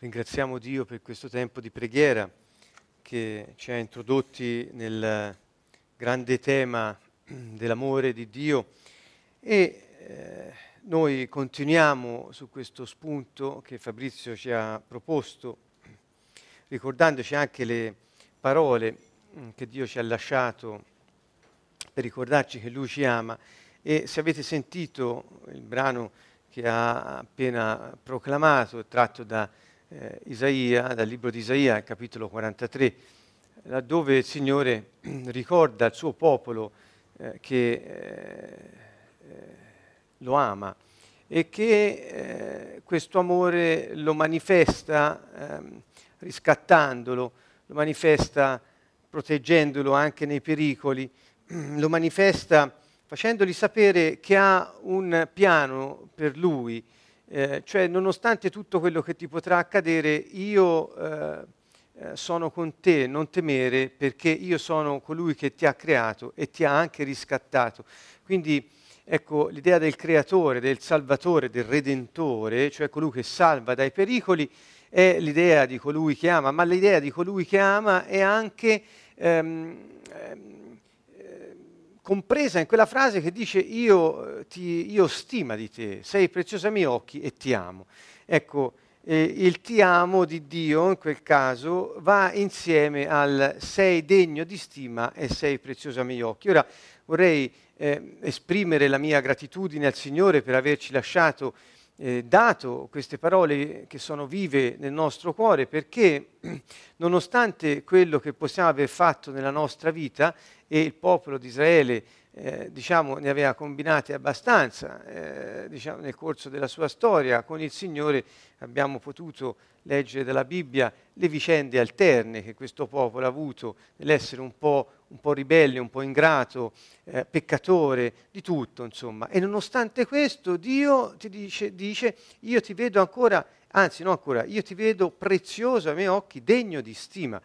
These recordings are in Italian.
Ringraziamo Dio per questo tempo di preghiera che ci ha introdotti nel grande tema dell'amore di Dio e eh, noi continuiamo su questo spunto che Fabrizio ci ha proposto, ricordandoci anche le parole mm, che Dio ci ha lasciato per ricordarci che Lui ci ama. E se avete sentito il brano che ha appena proclamato, tratto da eh, Isaia, dal libro di Isaia, capitolo 43, laddove il Signore ricorda al suo popolo eh, che eh, eh, lo ama e che eh, questo amore lo manifesta ehm, riscattandolo, lo manifesta proteggendolo anche nei pericoli, lo manifesta facendogli sapere che ha un piano per lui, eh, cioè nonostante tutto quello che ti potrà accadere, io eh, eh, sono con te, non temere, perché io sono colui che ti ha creato e ti ha anche riscattato. Quindi ecco l'idea del creatore, del salvatore, del redentore, cioè colui che salva dai pericoli, è l'idea di colui che ama, ma l'idea di colui che ama è anche ehm, ehm, compresa in quella frase che dice io, eh, ti, io stima di te, sei preziosa ai miei occhi e ti amo. Ecco, eh, il ti amo di Dio in quel caso va insieme al sei degno di stima e sei prezioso ai miei occhi. Ora vorrei eh, esprimere la mia gratitudine al Signore per averci lasciato, eh, dato queste parole che sono vive nel nostro cuore, perché nonostante quello che possiamo aver fatto nella nostra vita, e il popolo di Israele eh, diciamo, ne aveva combinate abbastanza eh, diciamo, nel corso della sua storia. Con il Signore abbiamo potuto leggere dalla Bibbia le vicende alterne che questo popolo ha avuto nell'essere un po', un po ribelle, un po' ingrato, eh, peccatore, di tutto insomma. E nonostante questo Dio ti dice, dice io ti vedo ancora, anzi no ancora, io ti vedo prezioso ai miei occhi, degno di stima.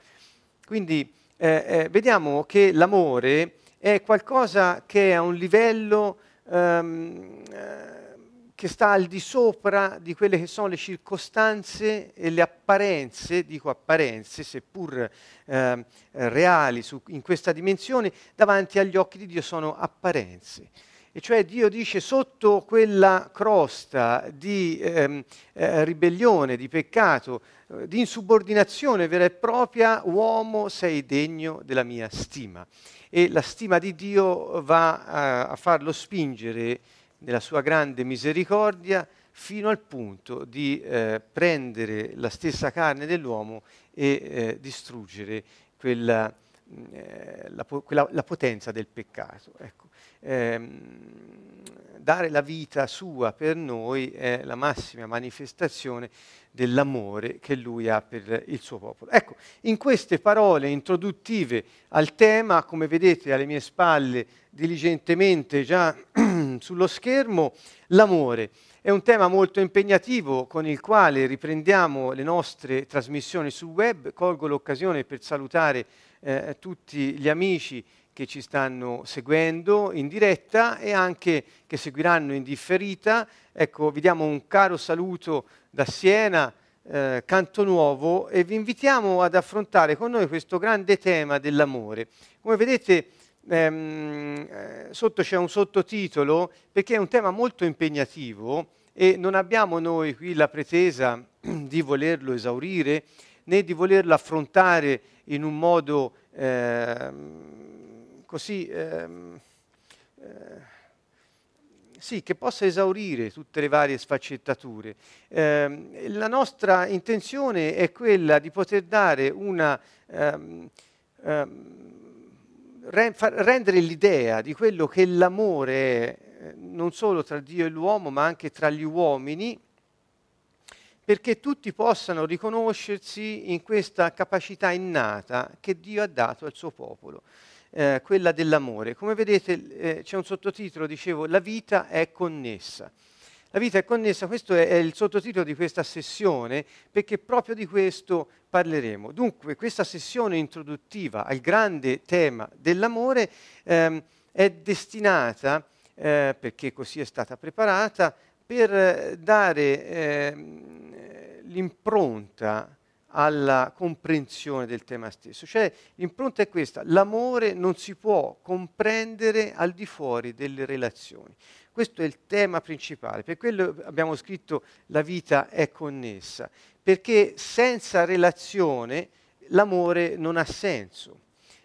Quindi eh, eh, vediamo che l'amore è qualcosa che è a un livello ehm, eh, che sta al di sopra di quelle che sono le circostanze e le apparenze, dico apparenze, seppur eh, reali su, in questa dimensione, davanti agli occhi di Dio sono apparenze. E cioè Dio dice sotto quella crosta di ehm, eh, ribellione, di peccato, eh, di insubordinazione vera e propria, uomo sei degno della mia stima. E la stima di Dio va a, a farlo spingere nella sua grande misericordia fino al punto di eh, prendere la stessa carne dell'uomo e eh, distruggere quella, eh, la, quella, la, potenza del peccato. Ecco ehm, dare la vita sua per noi è la massima manifestazione dell'amore che lui ha per il suo popolo. Ecco, in queste parole introduttive al tema, come vedete alle mie spalle diligentemente già sullo schermo, l'amore. È un tema molto impegnativo con il quale riprendiamo le nostre trasmissioni sul web. Colgo l'occasione per salutare eh, tutti gli amici che ci stanno seguendo in diretta e anche che seguiranno in differita. Ecco, vi diamo un caro saluto da Siena, eh, Canto Nuovo, e vi invitiamo ad affrontare con noi questo grande tema dell'amore. Come vedete, ehm, eh, sotto c'è un sottotitolo perché è un tema molto impegnativo e non abbiamo noi qui la pretesa di volerlo esaurire né di volerlo affrontare in un modo eh, così, ehm, eh, sì, che possa esaurire tutte le varie sfaccettature. Eh, la nostra intenzione è quella di poter dare una... Ehm, ehm, rendere l'idea di quello che l'amore è, eh, non solo tra Dio e l'uomo, ma anche tra gli uomini, perché tutti possano riconoscersi in questa capacità innata che Dio ha dato al suo popolo eh, quella dell'amore. Come vedete eh, c'è un sottotitolo, dicevo, la vita è connessa. La vita è connessa, questo è, il sottotitolo di questa sessione, perché proprio di questo parleremo. Dunque, questa sessione introduttiva al grande tema dell'amore ehm, è destinata, eh, perché così è stata preparata, per dare eh, l'impronta alla comprensione del tema stesso. Cioè l'impronta è questa, l'amore non si può comprendere al di fuori delle relazioni. Questo è il tema principale, per quello abbiamo scritto la vita è connessa, perché senza relazione l'amore non ha senso.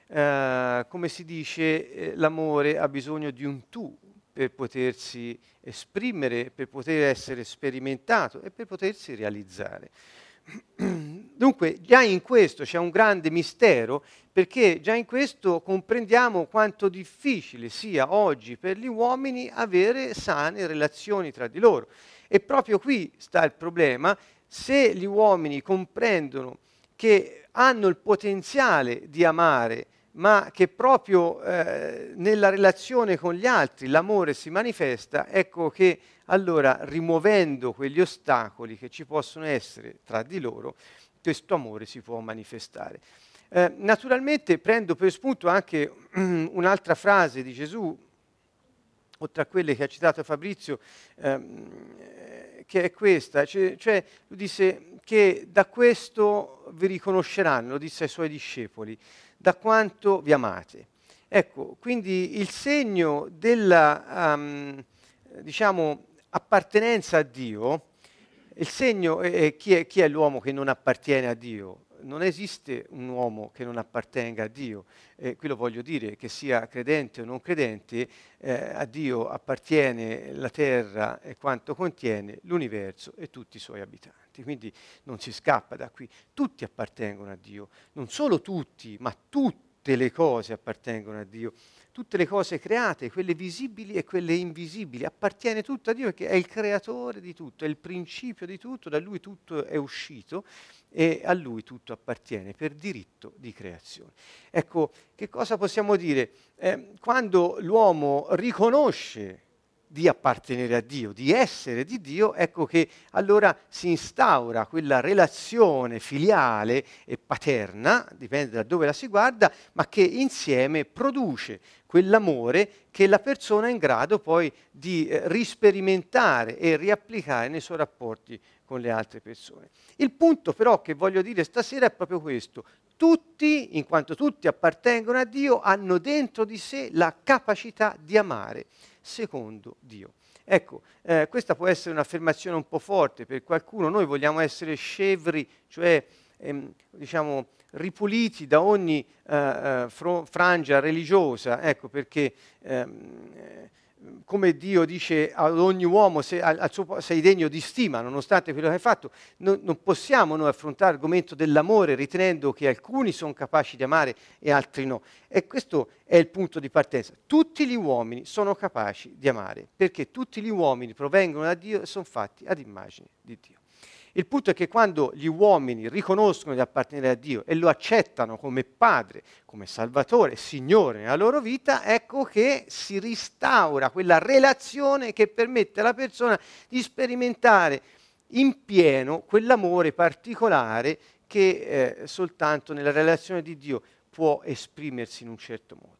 Uh, come si dice, eh, l'amore ha bisogno di un tu per potersi esprimere, per poter essere sperimentato e per potersi realizzare. Dunque già in questo c'è un grande mistero perché già in questo comprendiamo quanto difficile sia oggi per gli uomini avere sane relazioni tra di loro. E proprio qui sta il problema, se gli uomini comprendono che hanno il potenziale di amare, ma che proprio eh, nella relazione con gli altri l'amore si manifesta, ecco che allora rimuovendo quegli ostacoli che ci possono essere tra di loro, questo amore si può manifestare. Eh, naturalmente prendo per spunto anche un'altra frase di Gesù, oltre a quelle che ha citato Fabrizio, ehm, che è questa, cioè, cioè lui disse che da questo vi riconosceranno, lo disse ai suoi discepoli, da quanto vi amate. Ecco, quindi il segno della, um, diciamo, appartenenza a Dio, il segno è chi, è chi è l'uomo che non appartiene a Dio? Non esiste un uomo che non appartenga a Dio. Eh, qui lo voglio dire, che sia credente o non credente, eh, a Dio appartiene la terra e quanto contiene, l'universo e tutti i suoi abitanti. Quindi non si scappa da qui. Tutti appartengono a Dio. Non solo tutti, ma tutte le cose appartengono a Dio tutte le cose create, quelle visibili e quelle invisibili, appartiene tutto a Dio perché è il creatore di tutto, è il principio di tutto, da lui tutto è uscito e a lui tutto appartiene per diritto di creazione. Ecco, che cosa possiamo dire? Eh, quando l'uomo riconosce di appartenere a Dio, di essere di Dio, ecco che allora si instaura quella relazione filiale e paterna, dipende da dove la si guarda, ma che insieme produce quell'amore che la persona è in grado poi di eh, risperimentare e riapplicare nei suoi rapporti con le altre persone. Il punto però che voglio dire stasera è proprio questo. Tutti, in quanto tutti appartengono a Dio, hanno dentro di sé la capacità di amare secondo Dio. Ecco, eh, questa può essere un'affermazione un po' forte per qualcuno, noi vogliamo essere scevri, cioè ehm, diciamo ripuliti da ogni eh, eh fr- frangia religiosa, ecco perché ehm, come Dio dice ad ogni uomo se, al, al suo, sei degno di stima nonostante quello che hai fatto, non, non possiamo noi affrontare l'argomento dell'amore ritenendo che alcuni sono capaci di amare e altri no. E questo è il punto di partenza. Tutti gli uomini sono capaci di amare perché tutti gli uomini provengono da Dio e sono fatti ad immagine di Dio. Il punto è che quando gli uomini riconoscono di appartenere a Dio e lo accettano come Padre, come Salvatore, Signore nella loro vita, ecco che si restaura quella relazione che permette alla persona di sperimentare in pieno quell'amore particolare che eh, soltanto nella relazione di Dio può esprimersi in un certo modo.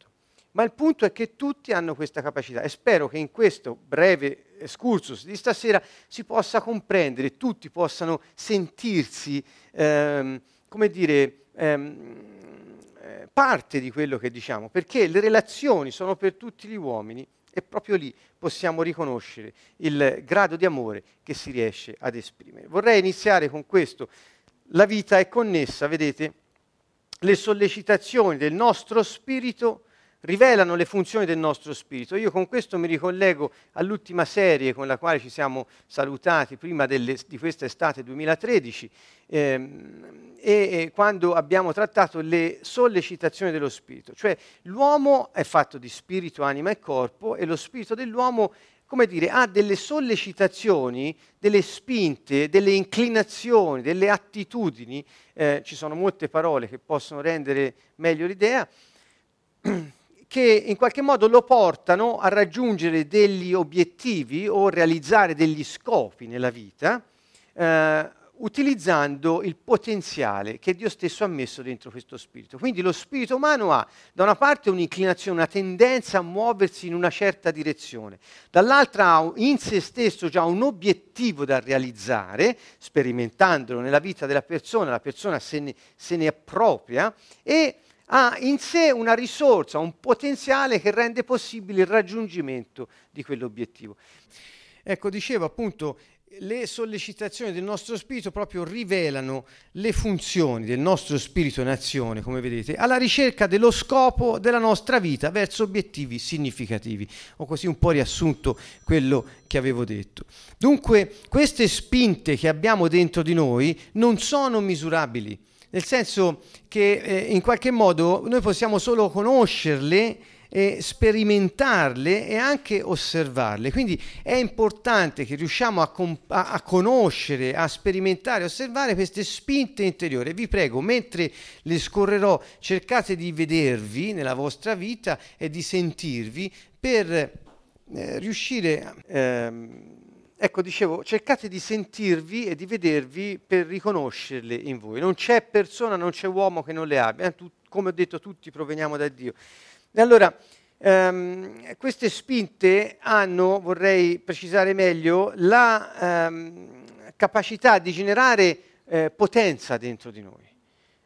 Ma il punto è che tutti hanno questa capacità e spero che in questo breve excursus di stasera si possa comprendere, tutti possano sentirsi, ehm, come dire, ehm, eh, parte di quello che diciamo, perché le relazioni sono per tutti gli uomini e proprio lì possiamo riconoscere il grado di amore che si riesce ad esprimere. Vorrei iniziare con questo. La vita è connessa, vedete, le sollecitazioni del nostro spirito rivelano le funzioni del nostro spirito. Io con questo mi ricollego all'ultima serie con la quale ci siamo salutati prima delle, di questa estate 2013 ehm, e, e quando abbiamo trattato le sollecitazioni dello spirito. Cioè l'uomo è fatto di spirito, anima e corpo e lo spirito dell'uomo come dire, ha delle sollecitazioni, delle spinte, delle inclinazioni, delle attitudini, eh, ci sono molte parole che possono rendere meglio l'idea, che in qualche modo lo portano a raggiungere degli obiettivi o realizzare degli scopi nella vita, eh, utilizzando il potenziale che Dio stesso ha messo dentro questo spirito. Quindi lo spirito umano ha da una parte un'inclinazione, una tendenza a muoversi in una certa direzione, dall'altra ha in se stesso già un obiettivo da realizzare, sperimentandolo nella vita della persona, la persona se ne, se ne appropria e ha in sé una risorsa, un potenziale che rende possibile il raggiungimento di quell'obiettivo. Ecco, dicevo appunto, le sollecitazioni del nostro spirito proprio rivelano le funzioni del nostro spirito in azione, come vedete, alla ricerca dello scopo della nostra vita verso obiettivi significativi. Ho così un po' riassunto quello che avevo detto. Dunque, queste spinte che abbiamo dentro di noi non sono misurabili nel senso che eh, in qualche modo noi possiamo solo conoscerle e sperimentarle e anche osservarle. Quindi è importante che riusciamo a, comp- a, conoscere, a sperimentare, osservare queste spinte interiori. Vi prego, mentre le scorrerò, cercate di vedervi nella vostra vita e di sentirvi per eh, riuscire a... Ehm, Ecco, dicevo, cercate di sentirvi e di vedervi per riconoscerle in voi. Non c'è persona, non c'è uomo che non le abbia. Eh, come ho detto, tutti proveniamo da Dio. E allora, ehm, queste spinte hanno, vorrei precisare meglio, la ehm, capacità di generare eh, potenza dentro di noi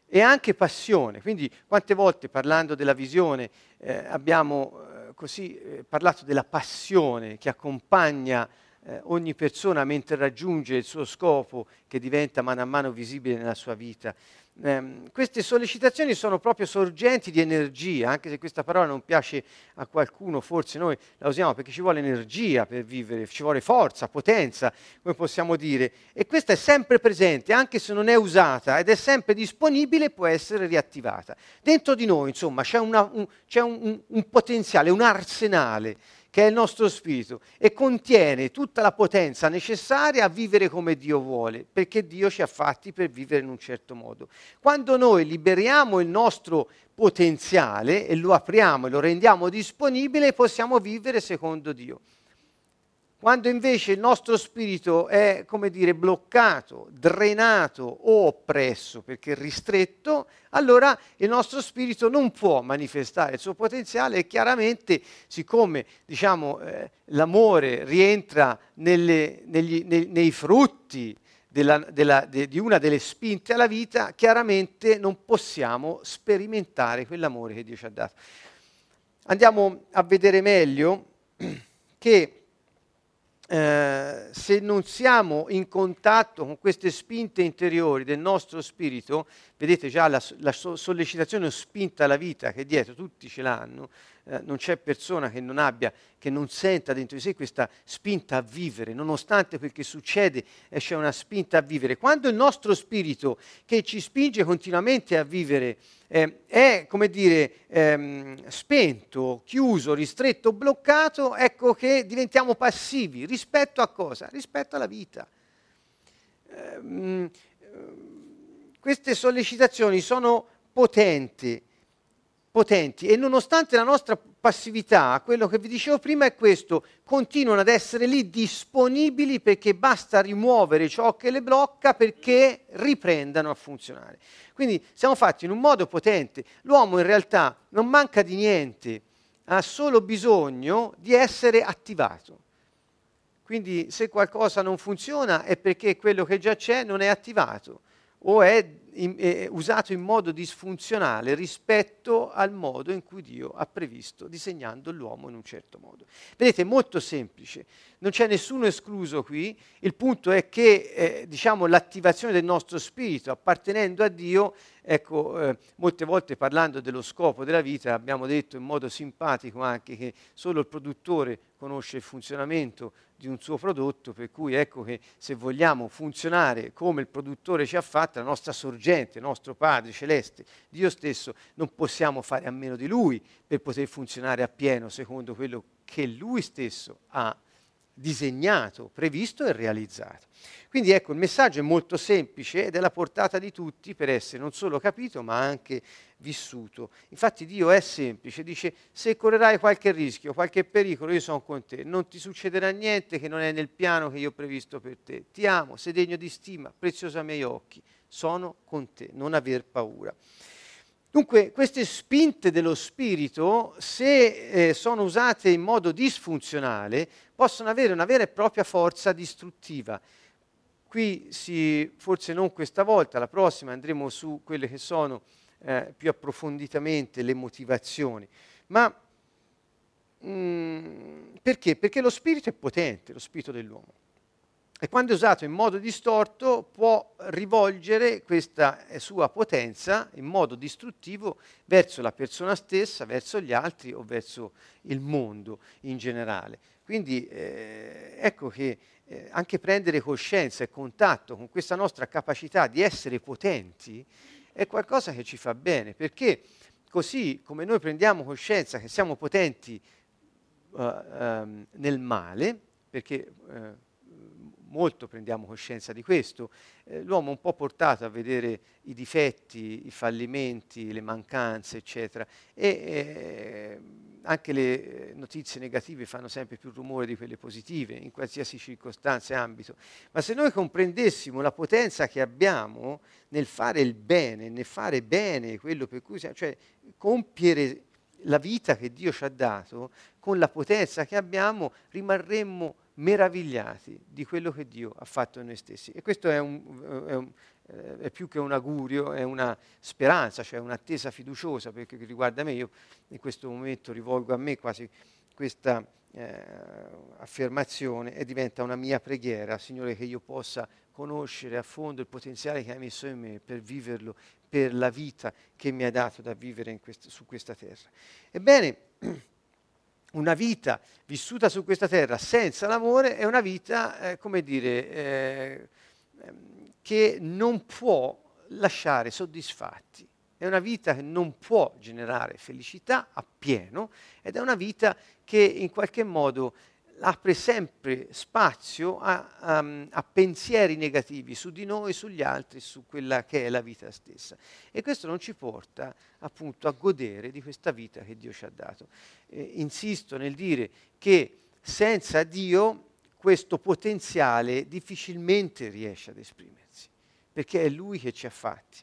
e anche passione. Quindi, quante volte parlando della visione eh, abbiamo eh, così eh, parlato della passione che accompagna eh, ogni persona mentre raggiunge il suo scopo che diventa mano a mano visibile nella sua vita. Eh, queste sollecitazioni sono proprio sorgenti di energia, anche se questa parola non piace a qualcuno, forse noi la usiamo perché ci vuole energia per vivere, ci vuole forza, potenza, come possiamo dire, e questa è sempre presente, anche se non è usata ed è sempre disponibile, può essere riattivata. Dentro di noi, insomma, c'è, una, un, c'è un, un potenziale, un arsenale che è il nostro spirito e contiene tutta la potenza necessaria a vivere come Dio vuole, perché Dio ci ha fatti per vivere in un certo modo. Quando noi liberiamo il nostro potenziale e lo apriamo e lo rendiamo disponibile, possiamo vivere secondo Dio. Quando invece il nostro spirito è, come dire, bloccato, drenato o oppresso perché ristretto, allora il nostro spirito non può manifestare il suo potenziale e chiaramente, siccome diciamo, eh, l'amore rientra nelle, negli, nei, nei, frutti della, della, de, di una delle spinte alla vita, chiaramente non possiamo sperimentare quell'amore che Dio ci ha dato. Andiamo a vedere meglio che eh, se non siamo in contatto con queste spinte interiori del nostro spirito, vedete già la, la sollecitazione o spinta alla vita che dietro tutti ce l'hanno, eh, non c'è persona che non abbia, che non senta dentro di sé questa spinta a vivere, nonostante quel che succede, eh, c'è una spinta a vivere. Quando il nostro spirito che ci spinge continuamente a vivere eh, è, come dire, ehm, spento, chiuso, ristretto, bloccato, ecco che diventiamo passivi rispetto a cosa? Rispetto alla vita. Ehm, queste sollecitazioni sono potenti potenti e nonostante la nostra passività, quello che vi dicevo prima è questo, continuano ad essere lì disponibili perché basta rimuovere ciò che le blocca perché riprendano a funzionare. Quindi siamo fatti in un modo potente. L'uomo in realtà non manca di niente, ha solo bisogno di essere attivato. Quindi se qualcosa non funziona è perché quello che già c'è non è attivato o è, in, è, usato in modo disfunzionale rispetto al modo in cui Dio ha previsto, disegnando l'uomo in un certo modo. Vedete, è molto semplice, non c'è nessuno escluso qui, il punto è che eh, diciamo, l'attivazione del nostro spirito appartenendo a Dio, ecco, eh, molte volte parlando dello scopo della vita abbiamo detto in modo simpatico anche che solo il produttore conosce il funzionamento di un suo prodotto, per cui ecco che se vogliamo funzionare come il produttore ci ha fatto, la nostra sorgente, il nostro Padre celeste, Dio stesso, non possiamo fare a meno di Lui per poter funzionare appieno secondo quello che Lui stesso ha disegnato, previsto e realizzato. Quindi ecco, il messaggio è molto semplice ed è alla portata di tutti per essere non solo capito ma anche vissuto. Infatti Dio è semplice, dice se correrai qualche rischio, qualche pericolo, io sono con te, non ti succederà niente che non è nel piano che io ho previsto per te. Ti amo, sei degno di stima, prezioso ai miei occhi, sono con te, non aver paura. Dunque, queste spinte dello spirito, se eh, sono usate in modo disfunzionale, possono avere una vera e propria forza distruttiva. Qui si, forse non questa volta, la prossima andremo su quelle che sono eh, più approfonditamente le motivazioni. Ma mh, mm, perché? Perché lo spirito è potente, lo spirito dell'uomo. E quando è usato in modo distorto può rivolgere questa eh, sua potenza in modo distruttivo verso la persona stessa, verso gli altri o verso il mondo in generale. Quindi eh, ecco che eh, anche prendere coscienza e contatto con questa nostra capacità di essere potenti è qualcosa che ci fa bene, perché così come noi prendiamo coscienza che siamo potenti uh, um, nel male, perché uh, molto prendiamo coscienza di questo, eh, l'uomo un po' portato a vedere i difetti, i fallimenti, le mancanze, eccetera, e eh, anche le eh, notizie negative fanno sempre più rumore di quelle positive, in qualsiasi circostanza e ambito. Ma se noi comprendessimo la potenza che abbiamo nel fare il bene, nel fare bene quello per cui siamo, cioè compiere la vita che Dio ci ha dato, con la potenza che abbiamo, rimarremmo meravigliati di quello che Dio ha fatto in noi stessi. E questo è, un, è, un, è, più che un augurio, è una speranza, cioè un'attesa fiduciosa perché riguarda me. Io in questo momento rivolgo a me quasi questa eh, affermazione e diventa una mia preghiera, Signore, che io possa conoscere a fondo il potenziale che hai messo in me per viverlo, per la vita che mi hai dato da vivere questo, su questa terra. Ebbene, una vita vissuta su questa terra senza l'amore è una vita, eh, come dire, eh, ehm, che non può lasciare soddisfatti. È una vita che non può generare felicità appieno ed è una vita che in qualche modo apre sempre spazio a, a, a, pensieri negativi su di noi, sugli altri, su quella che è la vita stessa. E questo non ci porta appunto a godere di questa vita che Dio ci ha dato. Eh, insisto nel dire che senza Dio questo potenziale difficilmente riesce ad esprimersi, perché è Lui che ci ha fatti.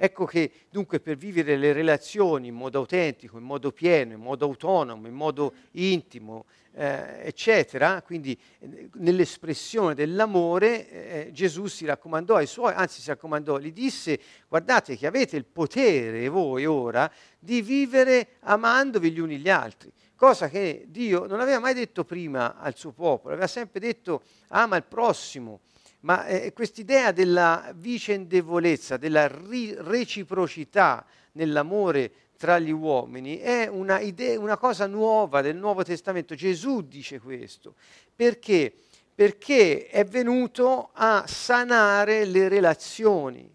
Ecco che dunque per vivere le relazioni in modo autentico, in modo pieno, in modo autonomo, in modo intimo, eh, eccetera, quindi eh, nell'espressione dell'amore eh, Gesù si raccomandò ai suoi, anzi si raccomandò, gli disse guardate che avete il potere voi ora di vivere amandovi gli uni gli altri, cosa che Dio non aveva mai detto prima al suo popolo, aveva sempre detto ama il prossimo ma eh, quest'idea della vicendevolezza, della ri- reciprocità nell'amore tra gli uomini è una, idea, una cosa nuova del Nuovo Testamento. Gesù dice questo. Perché? Perché è venuto a sanare le relazioni.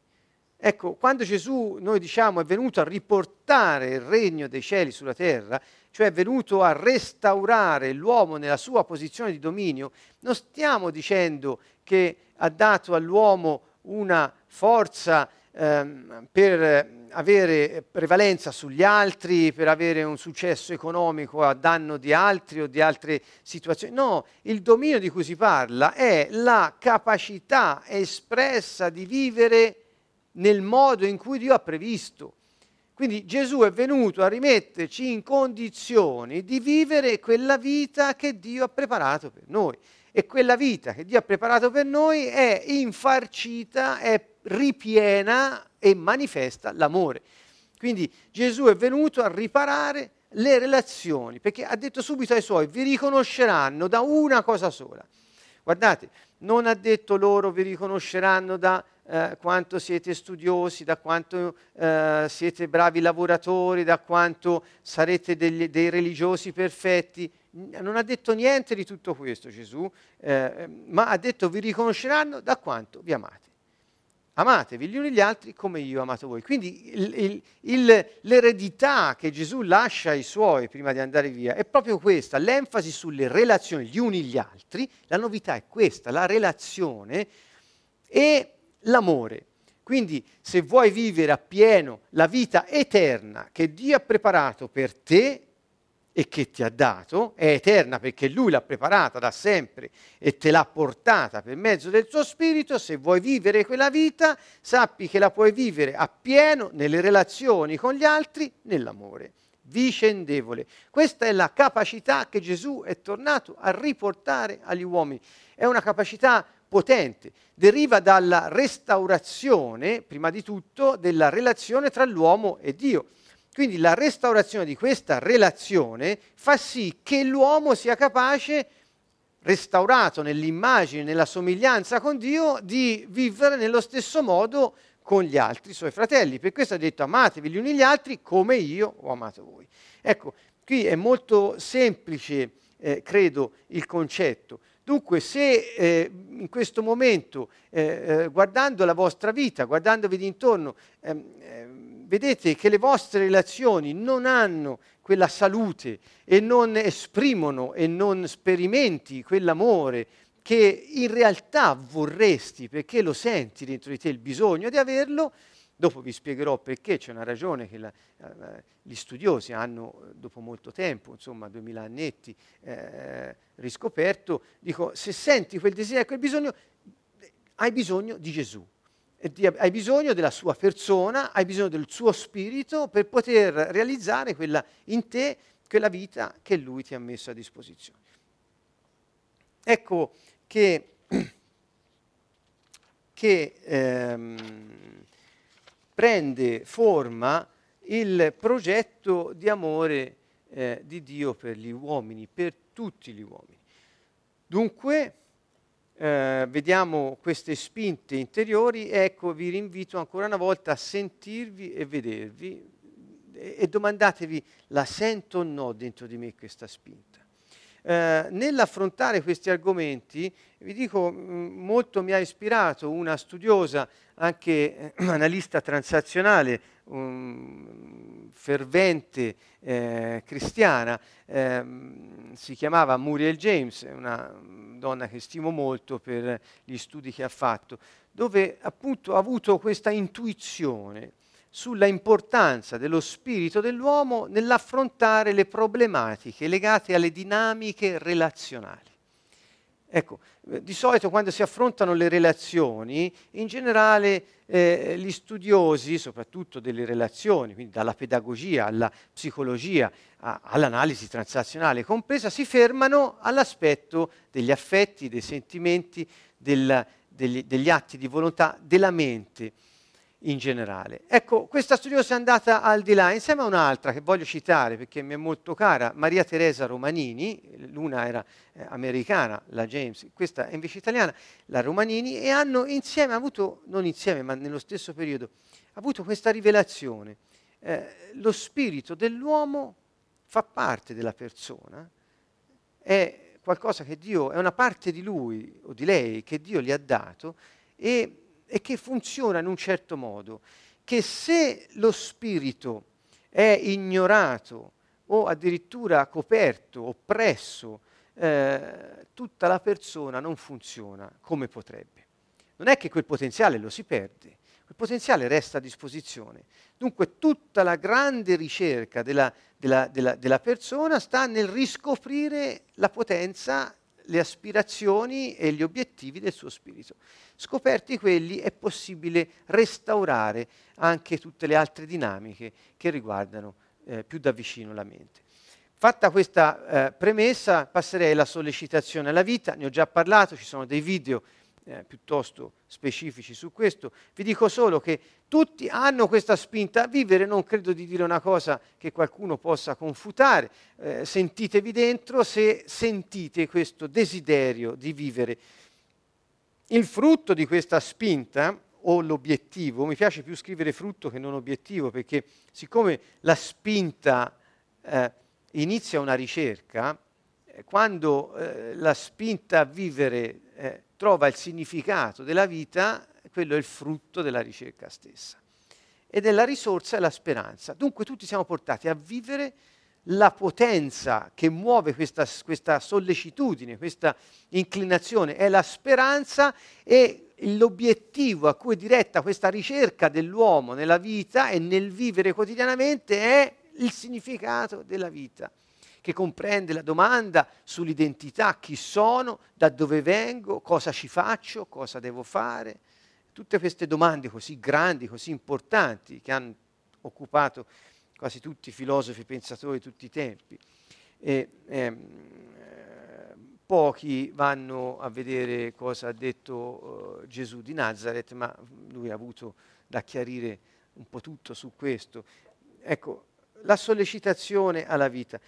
Ecco, quando Gesù, noi diciamo, è venuto a riportare il regno dei cieli sulla terra, cioè è venuto a restaurare l'uomo nella sua posizione di dominio, non stiamo dicendo che ha dato all'uomo una forza ehm, per avere prevalenza sugli altri, per avere un successo economico a danno di altri o di altre situazioni. No, il dominio di cui si parla è la capacità espressa di vivere nel modo in cui Dio ha previsto. Quindi Gesù è venuto a rimetterci in condizioni di vivere quella vita che Dio ha preparato per noi e quella vita che Dio ha preparato per noi è infarcita, è ripiena e manifesta l'amore. Quindi Gesù è venuto a riparare le relazioni, perché ha detto subito ai suoi, vi riconosceranno da una cosa sola. Guardate, non ha detto loro vi riconosceranno da eh, quanto siete studiosi, da quanto eh, siete bravi lavoratori, da quanto sarete degli, dei religiosi perfetti non ha detto niente di tutto questo Gesù, eh, ma ha detto vi riconosceranno da quanto vi amate. amatevi gli uni gli altri come io ho amato voi. Quindi il, il, il, l'eredità che Gesù lascia ai suoi prima di andare via è proprio questa, l'enfasi sulle relazioni gli uni gli altri, la novità è questa, la relazione e l'amore. Quindi se vuoi vivere appieno la vita eterna che Dio ha preparato per te e che ti ha dato, è eterna perché Lui l'ha preparata da sempre e te l'ha portata per mezzo del suo Spirito, se vuoi vivere quella vita, sappi che la puoi vivere appieno nelle relazioni con gli altri, nell'amore vicendevole. Questa è la capacità che Gesù è tornato a riportare agli uomini. È una capacità potente, deriva dalla restaurazione, prima di tutto, della relazione tra l'uomo e Dio. Quindi la restaurazione di questa relazione fa sì che l'uomo sia capace, restaurato nell'immagine, nella somiglianza con Dio, di vivere nello stesso modo con gli altri suoi fratelli. Per questo ha detto amatevi gli uni gli altri come io ho amato voi. Ecco, qui è molto semplice, eh, credo, il concetto. Dunque, se eh, in questo momento, eh, eh guardando la vostra vita, guardandovi d'intorno, ehm, ehm, vedete che le vostre relazioni non hanno quella salute e non esprimono e non sperimenti quell'amore che in realtà vorresti perché lo senti dentro di te il bisogno di averlo, dopo vi spiegherò perché c'è una ragione che la, eh, gli studiosi hanno dopo molto tempo, insomma duemila annetti, eh, riscoperto, dico se senti quel desiderio, quel bisogno, hai bisogno di Gesù hai bisogno della sua persona, hai bisogno del suo spirito per poter realizzare quella, in te quella vita che lui ti ha messo a disposizione. Ecco che, che ehm, prende forma il progetto di amore eh, di Dio per gli uomini, per tutti gli uomini. Dunque, eh, vediamo queste spinte interiori, ecco vi rinvito ancora una volta a sentirvi e vedervi e, e domandatevi la sento o no dentro di me questa spinta. Eh, nell'affrontare questi argomenti, vi dico, mm, molto mi ha ispirato una studiosa, anche eh, analista transazionale, um, fervente eh, cristiana, ehm, si chiamava Muriel James, una donna che stimo molto per gli studi che ha fatto, dove appunto ha avuto questa intuizione sulla importanza dello spirito dell'uomo nell'affrontare le problematiche legate alle dinamiche relazionali. Ecco, eh, di solito quando si affrontano le relazioni, in generale eh, gli studiosi, soprattutto delle relazioni, quindi dalla pedagogia alla psicologia, a, all'analisi transazionale compresa, si fermano all'aspetto degli affetti, dei sentimenti, del, degli, degli atti di volontà della mente in generale. Ecco, questa studiosa è andata al di là, insieme a un'altra che voglio citare perché mi è molto cara, Maria Teresa Romanini, l'una era eh, americana, la James, questa è invece italiana, la Romanini, e hanno insieme avuto, non insieme ma nello stesso periodo, avuto questa rivelazione. Eh, lo spirito dell'uomo fa parte della persona, è qualcosa che Dio, è una parte di lui o di lei che Dio gli ha dato e e che funziona in un certo modo, che se lo spirito è ignorato o addirittura coperto, oppresso, eh, tutta la persona non funziona come potrebbe. Non è che quel potenziale lo si perde, quel potenziale resta a disposizione. Dunque tutta la grande ricerca della, della, della, della persona sta nel riscoprire la potenza le aspirazioni e gli obiettivi del suo spirito. Scoperti quelli è possibile restaurare anche tutte le altre dinamiche che riguardano eh, più da vicino la mente. Fatta questa eh, premessa passerei alla sollecitazione alla vita, ne ho già parlato, ci sono dei video eh, piuttosto specifici su questo. Vi dico solo che tutti hanno questa spinta a vivere, non credo di dire una cosa che qualcuno possa confutare, eh, sentitevi dentro se sentite questo desiderio di vivere. Il frutto di questa spinta o l'obiettivo, mi piace più scrivere frutto che non obiettivo, perché siccome la spinta eh, inizia una ricerca, quando eh, la spinta a vivere eh, trova il significato della vita, quello è il frutto della ricerca stessa. Ed è la risorsa e la speranza. Dunque tutti siamo portati a vivere la potenza che muove questa, questa sollecitudine, questa inclinazione, è la speranza e l'obiettivo a cui è diretta questa ricerca dell'uomo nella vita e nel vivere quotidianamente è il significato della vita, che comprende la domanda sull'identità, chi sono, da dove vengo, cosa ci faccio, cosa devo fare, tutte queste domande così grandi, così importanti che hanno occupato quasi tutti i filosofi pensatori di tutti i tempi. E, ehm, pochi vanno a vedere cosa ha detto uh, Gesù di Nazareth, ma lui ha avuto da chiarire un po' tutto su questo. Ecco, la sollecitazione alla vita.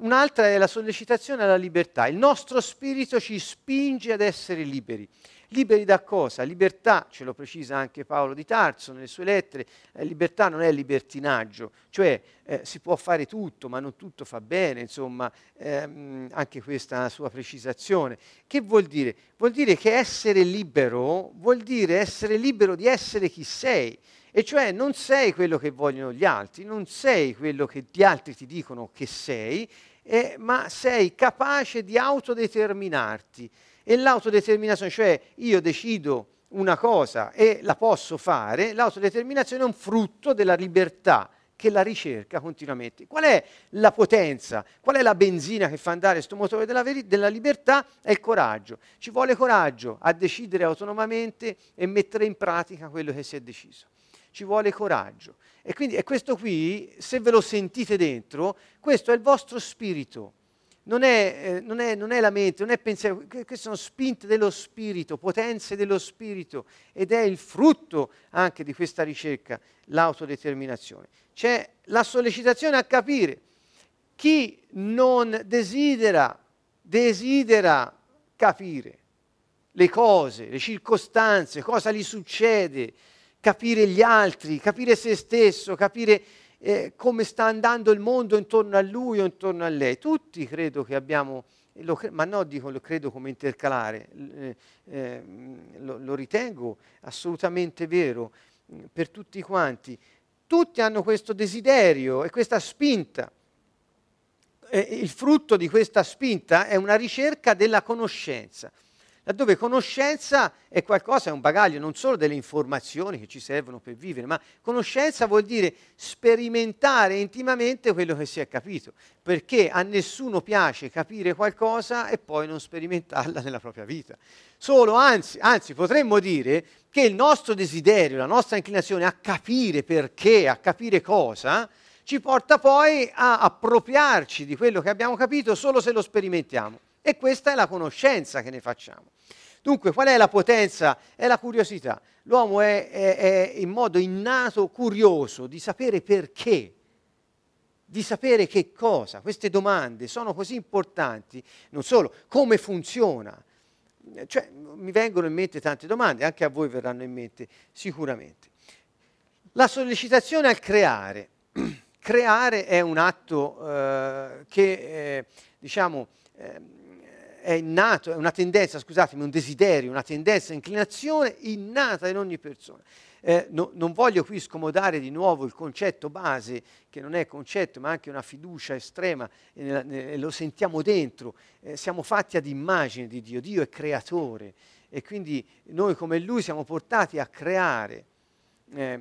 Un'altra è la sollecitazione alla libertà. Il nostro spirito ci spinge ad essere liberi. Liberi da cosa? Libertà, ce lo precisa anche Paolo di Tarso nelle sue lettere, eh, libertà non è libertinaggio, cioè eh, si può fare tutto, ma non tutto fa bene, insomma, ehm, anche questa sua precisazione. Che vuol dire? Vuol dire che essere libero vuol dire essere libero di essere chi sei, e cioè non sei quello che vogliono gli altri, non sei quello che gli altri ti dicono che sei, eh, ma sei capace di autodeterminarti e l'autodeterminazione, cioè io decido una cosa e la posso fare, l'autodeterminazione è un frutto della libertà che la ricerca continuamente. Qual è la potenza? Qual è la benzina che fa andare questo motore della, veri- della libertà? È il coraggio. Ci vuole coraggio a decidere autonomamente e mettere in pratica quello che si è deciso. Ci vuole coraggio. E quindi è questo qui, se ve lo sentite dentro, questo è il vostro spirito non è, eh, non, è, non è, la mente, non è pensiero, queste sono spinte dello spirito, potenze dello spirito ed è il frutto anche di questa ricerca, l'autodeterminazione. C'è la sollecitazione a capire chi non desidera, desidera capire le cose, le circostanze, cosa gli succede, capire gli altri, capire se stesso, capire eh, come sta andando il mondo intorno a lui o intorno a lei. Tutti credo che abbiamo, lo, ma no, dico, lo credo come intercalare, eh, eh, lo, lo, ritengo assolutamente vero mm, per tutti quanti. Tutti hanno questo desiderio e questa spinta. il frutto di questa spinta è una ricerca della conoscenza laddove conoscenza è qualcosa, è un bagaglio non solo delle informazioni che ci servono per vivere, ma conoscenza vuol dire sperimentare intimamente quello che si è capito, perché a nessuno piace capire qualcosa e poi non sperimentarla nella propria vita. Solo, anzi, anzi potremmo dire che il nostro desiderio, la nostra inclinazione a capire perché, a capire cosa, ci porta poi a appropriarci di quello che abbiamo capito solo se lo sperimentiamo. E questa è la conoscenza che ne facciamo. Dunque, qual è la potenza? È la curiosità. L'uomo è, è, è in modo innato curioso di sapere perché, di sapere che cosa. Queste domande sono così importanti, non solo come funziona. Cioè, mi vengono in mente tante domande, anche a voi verranno in mente sicuramente. La sollecitazione al creare. creare è un atto eh, che, eh, diciamo, eh, è innato, è una tendenza, scusatemi, un desiderio, una tendenza, inclinazione innata in ogni persona. Eh, no, non voglio qui scomodare di nuovo il concetto base, che non è concetto ma anche una fiducia estrema, e, e lo sentiamo dentro, eh, siamo fatti ad immagine di Dio, Dio è creatore e quindi noi come Lui siamo portati a creare. Eh,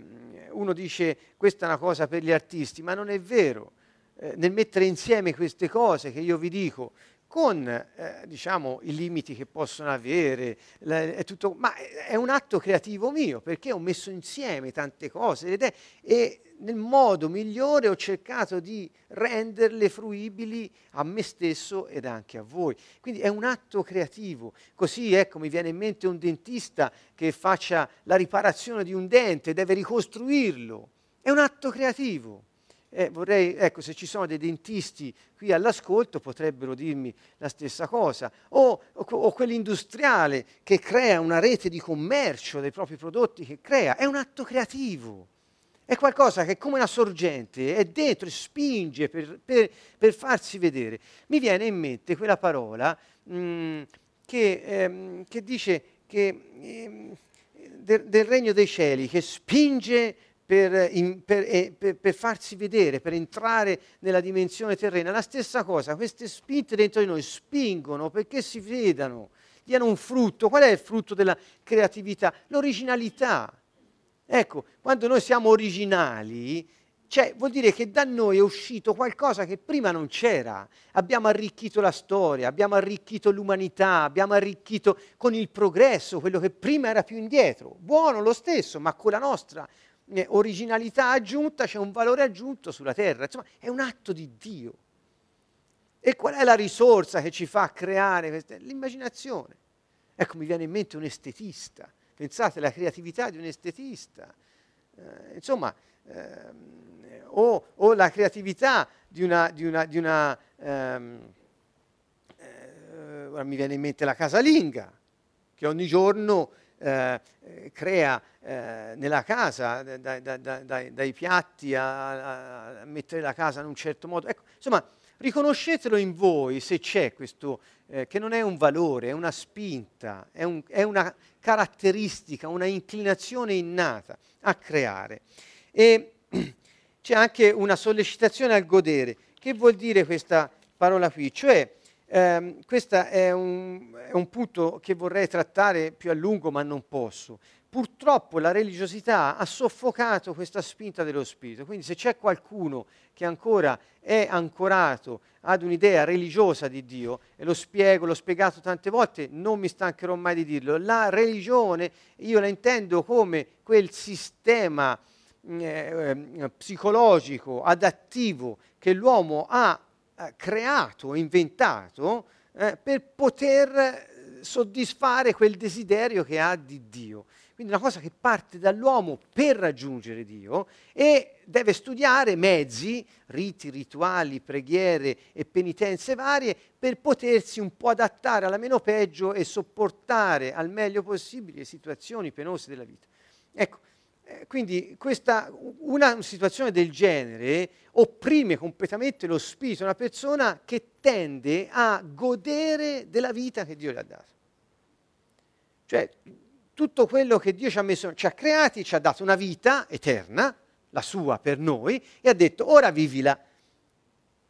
uno dice questa è una cosa per gli artisti, ma non è vero. Eh, nel mettere insieme queste cose che io vi dico, con eh, diciamo, i limiti che possono avere, la, è tutto, ma è un atto creativo mio perché ho messo insieme tante cose ed è, e nel modo migliore ho cercato di renderle fruibili a me stesso ed anche a voi. Quindi è un atto creativo. Così ecco mi viene in mente un dentista che faccia la riparazione di un dente, deve ricostruirlo. È un atto creativo. Eh, vorrei, ecco, se ci sono dei dentisti qui all'ascolto potrebbero dirmi la stessa cosa. O, o, o quell'industriale che crea una rete di commercio dei propri prodotti, che crea, è un atto creativo. È qualcosa che come una sorgente è dentro e spinge per, per, per farsi vedere. Mi viene in mente quella parola mh, mm, che, ehm, che, dice che... Ehm, del, del regno dei cieli che spinge per, in, per, eh, per, per, farsi vedere, per entrare nella dimensione terrena. La stessa cosa, queste spinte dentro di noi spingono perché si vedano, diano un frutto. Qual è il frutto della creatività? L'originalità. Ecco, quando noi siamo originali, cioè, vuol dire che da noi è uscito qualcosa che prima non c'era. Abbiamo arricchito la storia, abbiamo arricchito l'umanità, abbiamo arricchito con il progresso quello che prima era più indietro. Buono lo stesso, ma con la nostra originalità aggiunta c'è un valore aggiunto sulla terra. Insomma, è un atto di Dio. E qual è la risorsa che ci fa creare queste? L'immaginazione. Ecco, mi viene in mente un estetista. Pensate alla creatività di un estetista. Eh, insomma, ehm, o, o, la creatività di una, di una, di una ehm, eh, mi viene in mente la casalinga, che ogni giorno eh, crea eh, nella casa, da, da, da, dai piatti a, a, mettere la casa in un certo modo. Ecco, insomma, riconoscetelo in voi se c'è questo, eh, che non è un valore, è una spinta, è, un, è una caratteristica, una inclinazione innata a creare. E c'è anche una sollecitazione al godere. Che vuol dire questa parola qui? Cioè, ehm, questo è un, è un punto che vorrei trattare più a lungo, ma non posso. Purtroppo la religiosità ha soffocato questa spinta dello spirito, quindi se c'è qualcuno che ancora è ancorato ad un'idea religiosa di Dio, e lo spiego, l'ho spiegato tante volte, non mi stancherò mai di dirlo, la religione io la intendo come quel sistema eh, eh, psicologico, adattivo che l'uomo ha eh, creato, inventato eh, per poter eh, soddisfare quel desiderio che ha di Dio. Quindi una cosa che parte dall'uomo per raggiungere Dio e deve studiare mezzi, riti, rituali, preghiere e penitenze varie per potersi un po' adattare alla meno peggio e sopportare al meglio possibile le situazioni penose della vita. Ecco, quindi questa, una situazione del genere opprime completamente lo spirito di una persona che tende a godere della vita che Dio gli ha dato. Cioè, tutto quello che Dio ci ha messo, ci ha creati, ci ha dato una vita eterna, la sua per noi, e ha detto ora vivila.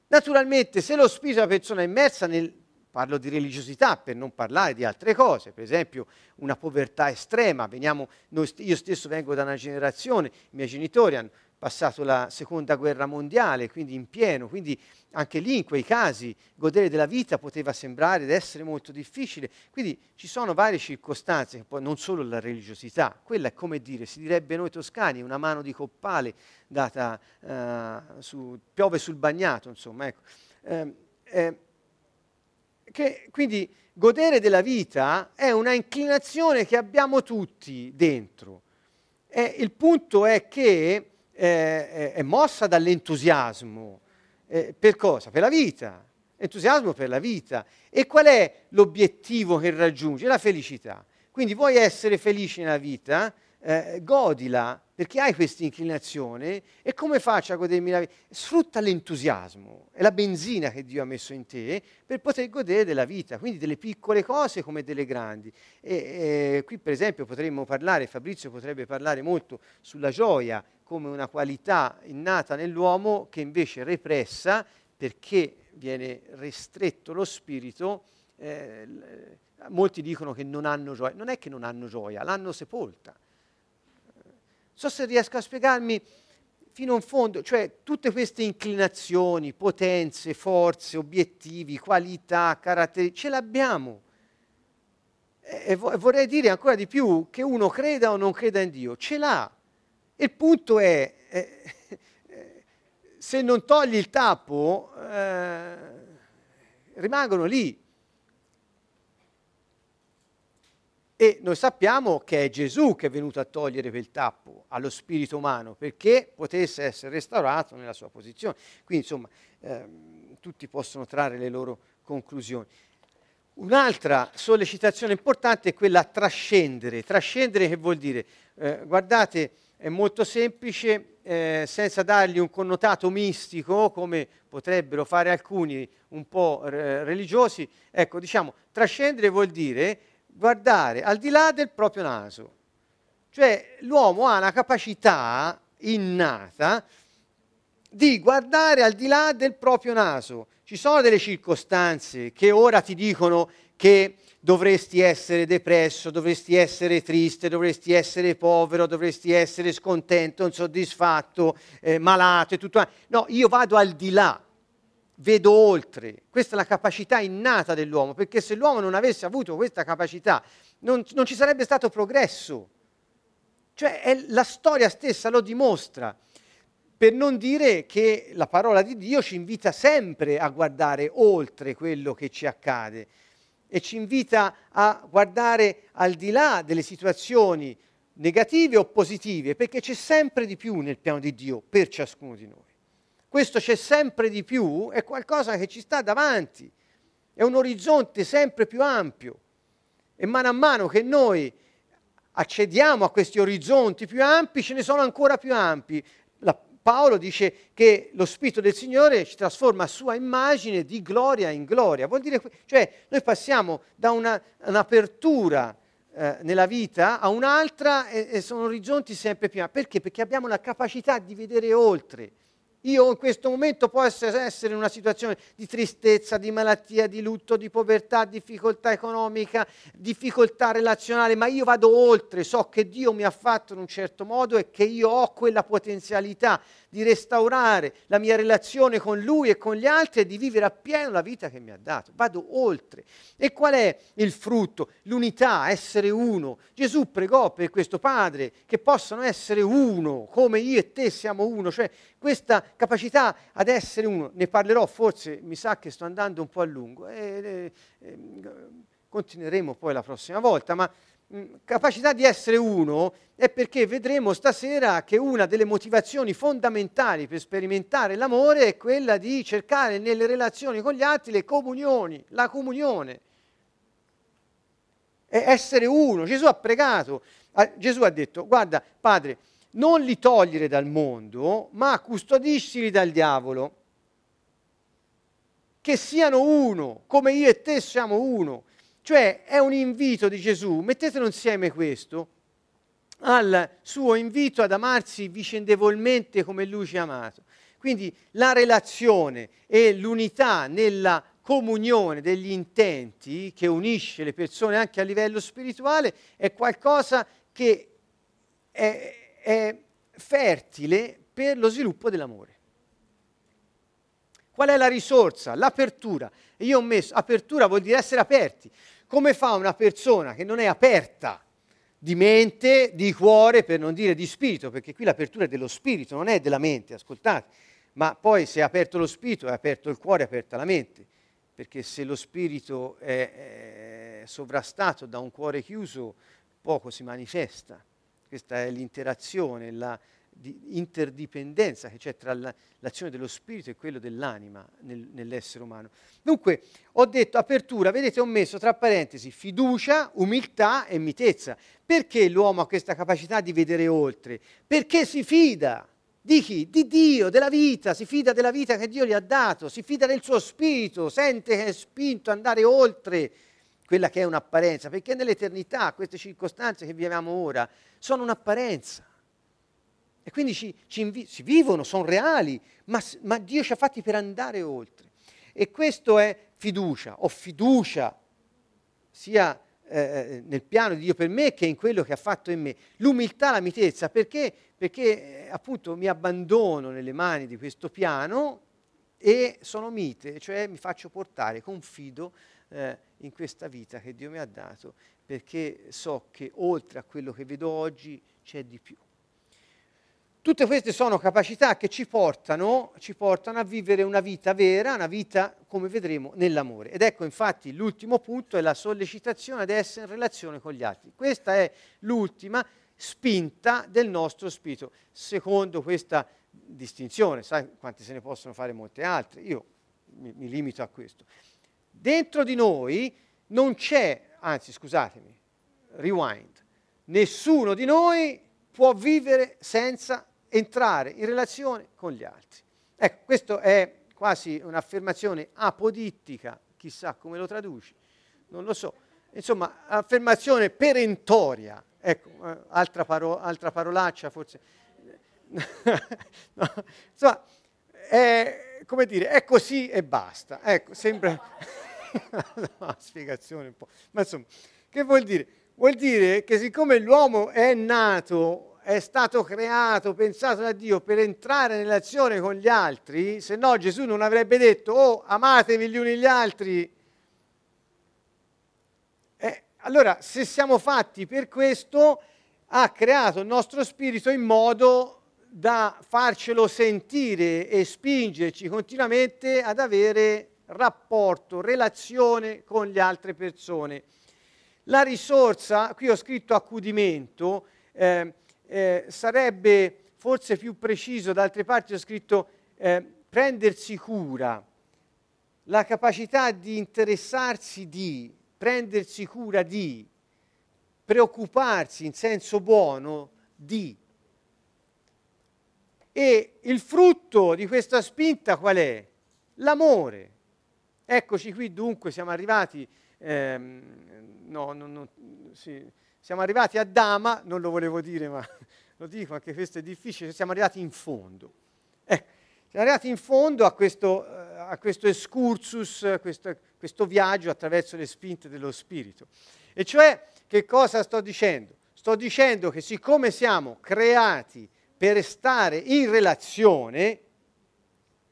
Naturalmente, se lo spirito della persona è immersa nel, parlo di religiosità per non parlare di altre cose, per esempio una povertà estrema, Veniamo, noi, io stesso vengo da una generazione, i miei genitori hanno passato la seconda guerra mondiale, quindi in pieno, quindi anche lì in quei casi godere della vita poteva sembrare ed essere molto difficile, quindi ci sono varie circostanze, non solo la religiosità, quella è come dire, si direbbe noi toscani, una mano di coppale data, uh, su, piove sul bagnato, insomma, ecco. Eh, eh, che, quindi godere della vita è una inclinazione che abbiamo tutti dentro. E il punto è che eh, è mossa dall'entusiasmo. Eh, per cosa? Per la vita. Entusiasmo per la vita. E qual è l'obiettivo che raggiunge? La felicità. Quindi vuoi essere felice nella vita? Eh, godila perché hai questa inclinazione e come faccio a godermi la vita? Sfrutta l'entusiasmo, è la benzina che Dio ha messo in te per poter godere della vita, quindi delle piccole cose come delle grandi. E, e, qui per esempio potremmo parlare, Fabrizio potrebbe parlare molto sulla gioia come una qualità innata nell'uomo che invece è repressa perché viene restretto lo spirito. Eh, molti dicono che non hanno gioia, non è che non hanno gioia, l'hanno sepolta so se riesco a spiegarmi fino in fondo, cioè tutte queste inclinazioni, potenze, forze, obiettivi, qualità, caratteri, ce l'abbiamo. E vorrei dire ancora di più che uno creda o non creda in Dio, ce l'ha. Il punto è, eh, se non togli il tappo, eh, rimangono lì. E noi sappiamo che è Gesù che è venuto a togliere quel tappo allo spirito umano perché potesse essere restaurato nella sua posizione. Quindi insomma ehm, tutti possono trarre le loro conclusioni. Un'altra sollecitazione importante è quella a trascendere. Trascendere che vuol dire? Eh, guardate, è molto semplice, eh, senza dargli un connotato mistico, come potrebbero fare alcuni un po' eh, religiosi. Ecco, diciamo, trascendere vuol dire guardare al di là del proprio naso. Cioè l'uomo ha una capacità innata di guardare al di là del proprio naso. Ci sono delle circostanze che ora ti dicono che dovresti essere depresso, dovresti essere triste, dovresti essere povero, dovresti essere scontento, insoddisfatto, eh, malato e tutto. No, io vado al di là, vedo oltre. Questa è la capacità innata dell'uomo, perché se l'uomo non avesse avuto questa capacità non, non ci sarebbe stato progresso. Cioè è, la storia stessa lo dimostra. Per non dire che la parola di Dio ci invita sempre a guardare oltre quello che ci accade e ci invita a guardare al di là delle situazioni negative o positive, perché c'è sempre di più nel piano di Dio per ciascuno di noi. Questo c'è sempre di più è qualcosa che ci sta davanti, è un orizzonte sempre più ampio e mano a mano che noi accediamo a questi orizzonti più ampi, ce ne sono ancora più ampi. La, Paolo dice che lo Spirito del Signore ci trasforma a sua immagine di gloria in gloria. Vuol dire, cioè, noi passiamo da una, un'apertura eh, nella vita a un'altra e, e sono orizzonti sempre più ampi. Perché? Perché abbiamo la capacità di vedere oltre io in questo momento posso essere in una situazione di tristezza, di malattia, di lutto, di povertà, difficoltà economica, difficoltà relazionale, ma io vado oltre, so che Dio mi ha fatto in un certo modo e che io ho quella potenzialità di restaurare la mia relazione con Lui e con gli altri e di vivere appieno la vita che mi ha dato. Vado oltre. E qual è il frutto? L'unità, essere uno. Gesù pregò per questo Padre che possano essere uno, come io e te siamo uno, cioè questa capacità ad essere uno. Ne parlerò forse, mi sa che sto andando un po' a lungo e, e, continueremo poi la prossima volta, ma Mm, capacità di essere uno è perché vedremo stasera che una delle motivazioni fondamentali per sperimentare l'amore è quella di cercare nelle relazioni con gli altri le comunioni, la comunione. È essere uno. Gesù ha pregato, Gesù ha detto, guarda Padre, non li togliere dal mondo, ma custodiscili dal diavolo, che siano uno, come io e te siamo uno. Cioè è un invito di Gesù, mettetelo insieme questo, al suo invito ad amarsi vicendevolmente come lui ci ha amato. Quindi la relazione e l'unità nella comunione degli intenti che unisce le persone anche a livello spirituale è qualcosa che è, è fertile per lo sviluppo dell'amore. Qual è la risorsa? L'apertura. Io ho messo apertura vuol dire essere aperti. Come fa una persona che non è aperta di mente, di cuore, per non dire di spirito, perché qui l'apertura è dello spirito, non è della mente, ascoltate, ma poi se è aperto lo spirito è aperto il cuore, è aperta la mente, perché se lo spirito è, è sovrastato da un cuore chiuso, poco si manifesta. Questa è l'interazione, la, di interdipendenza che c'è tra la, l'azione dello spirito e quello dell'anima nel, nell'essere umano. Dunque, ho detto apertura, vedete, ho messo tra parentesi fiducia, umiltà e mitezza. Perché l'uomo ha questa capacità di vedere oltre? Perché si fida. Di chi? Di Dio, della vita, si fida della vita che Dio gli ha dato, si fida del suo spirito, sente che è spinto ad andare oltre quella che è un'apparenza, perché nell'eternità queste circostanze che viviamo ora sono un'apparenza. E quindi ci, ci invi- si vivono, sono reali, ma, ma Dio ci ha fatti per andare oltre. E questo è fiducia, ho fiducia sia eh, eh, nel piano di Dio per me che in quello che ha fatto in me. L'umiltà, la mitezza, perché? Perché eh, appunto mi abbandono nelle mani di questo piano e sono mite, cioè mi faccio portare, confido eh, in questa vita che Dio mi ha dato, perché so che oltre a quello che vedo oggi c'è di più. Tutte queste sono capacità che ci portano, ci portano, a vivere una vita vera, una vita, come vedremo, nell'amore. Ed ecco infatti l'ultimo punto è la sollecitazione ad essere in relazione con gli altri. Questa è l'ultima spinta del nostro spirito. Secondo questa distinzione, sai quante se ne possono fare molte altre, io mi, mi limito a questo. Dentro di noi non c'è, anzi scusatemi, rewind, nessuno di noi può vivere senza entrare in relazione con gli altri. Ecco, questa è quasi un'affermazione apodittica, chissà come lo traduci, non lo so. Insomma, affermazione perentoria ecco, eh, altra, paro- altra parolaccia forse. no, insomma, è, come dire, è così e basta. Ecco, sembra una spiegazione un po'. Ma insomma, che vuol dire? Vuol dire che siccome l'uomo è nato, è stato creato, pensato da Dio per entrare in relazione con gli altri, se no Gesù non avrebbe detto, oh, amatevi gli uni gli altri. Eh, allora, se siamo fatti per questo, ha creato il nostro spirito in modo da farcelo sentire e spingerci continuamente ad avere rapporto, relazione con le altre persone. La risorsa, qui ho scritto accudimento, eh, eh, sarebbe forse più preciso, da altre parti ho scritto eh, prendersi cura, la capacità di interessarsi di, prendersi cura di, preoccuparsi in senso buono di. E il frutto di questa spinta qual è? L'amore. Eccoci qui dunque, siamo arrivati, ehm, no, no, no, sì, siamo arrivati a Dama, non lo volevo dire ma lo dico, anche questo è difficile, siamo arrivati in fondo. Eh, siamo arrivati in fondo a questo, eh, a questo excursus, questo, questo viaggio attraverso le spinte dello spirito. E cioè, che cosa sto dicendo? Sto dicendo che siccome siamo creati per stare in relazione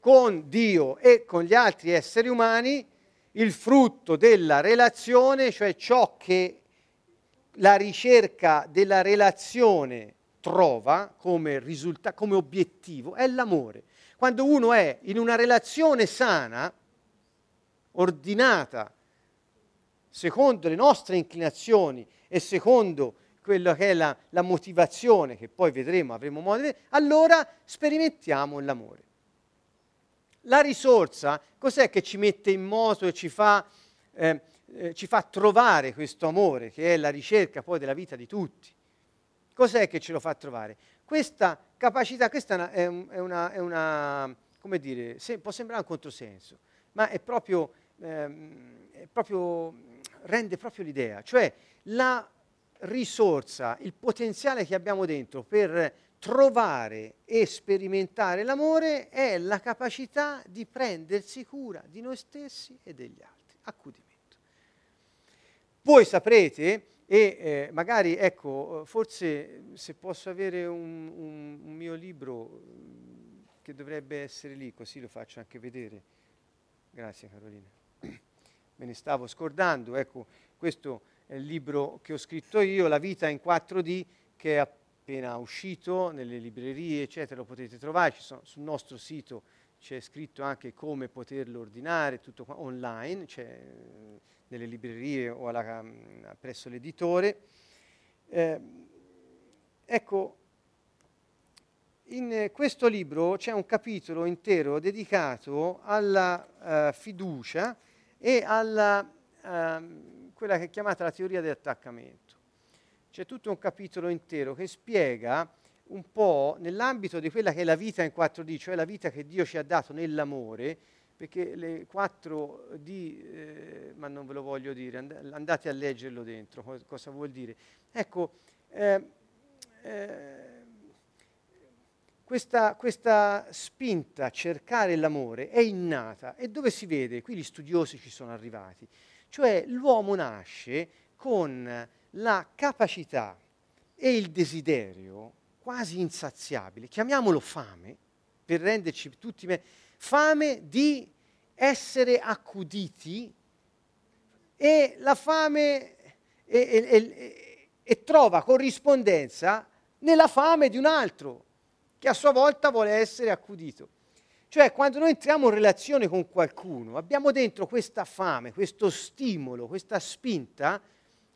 con Dio e con gli altri esseri umani, il frutto della relazione, cioè ciò che la ricerca della relazione trova come, risulta- come obiettivo, è l'amore. Quando uno è in una relazione sana, ordinata, secondo le nostre inclinazioni e secondo quella che è la, la motivazione, che poi vedremo, avremo modo di vedere, allora sperimentiamo l'amore. La risorsa, cos'è che ci mette in moto e ci fa, eh, eh, ci fa trovare questo amore, che è la ricerca poi della vita di tutti? Cos'è che ce lo fa trovare? Questa capacità, questa è, un, è, una, è una, come dire, se, può sembrare un controsenso, ma è proprio, ehm, è proprio, rende proprio l'idea, cioè la risorsa, il potenziale che abbiamo dentro per trovare e sperimentare l'amore è la capacità di prendersi cura di noi stessi e degli altri. Accudimento. Voi saprete, e eh, magari, ecco, forse se posso avere un, un, un mio libro che dovrebbe essere lì, così lo faccio anche vedere. Grazie Carolina. Me ne stavo scordando, ecco, questo il libro che ho scritto io, La vita in 4D, che è appena uscito nelle librerie, eccetera, lo potete trovare, sono, sul nostro sito c'è scritto anche come poterlo ordinare, tutto qua, online, c'è nelle librerie o alla, presso l'editore. Eh, ecco, in questo libro c'è un capitolo intero dedicato alla uh, fiducia e alla... Uh, quella che è chiamata la teoria dell'attaccamento. C'è tutto un capitolo intero che spiega un po' nell'ambito di quella che è la vita in 4D, cioè la vita che Dio ci ha dato nell'amore, perché le 4D, eh, ma non ve lo voglio dire, andate a leggerlo dentro, cosa, cosa vuol dire. Ecco, eh, eh, questa, questa, spinta a cercare l'amore è innata e dove si vede? Qui gli studiosi ci sono arrivati. Cioè l'uomo nasce con la capacità e il desiderio quasi insaziabile, chiamiamolo fame, per renderci tutti me, fame di essere accuditi e la fame e, e, e, e, trova corrispondenza nella fame di un altro che a sua volta vuole essere accudito. Cioè, quando noi entriamo in relazione con qualcuno, abbiamo dentro questa fame, questo stimolo, questa spinta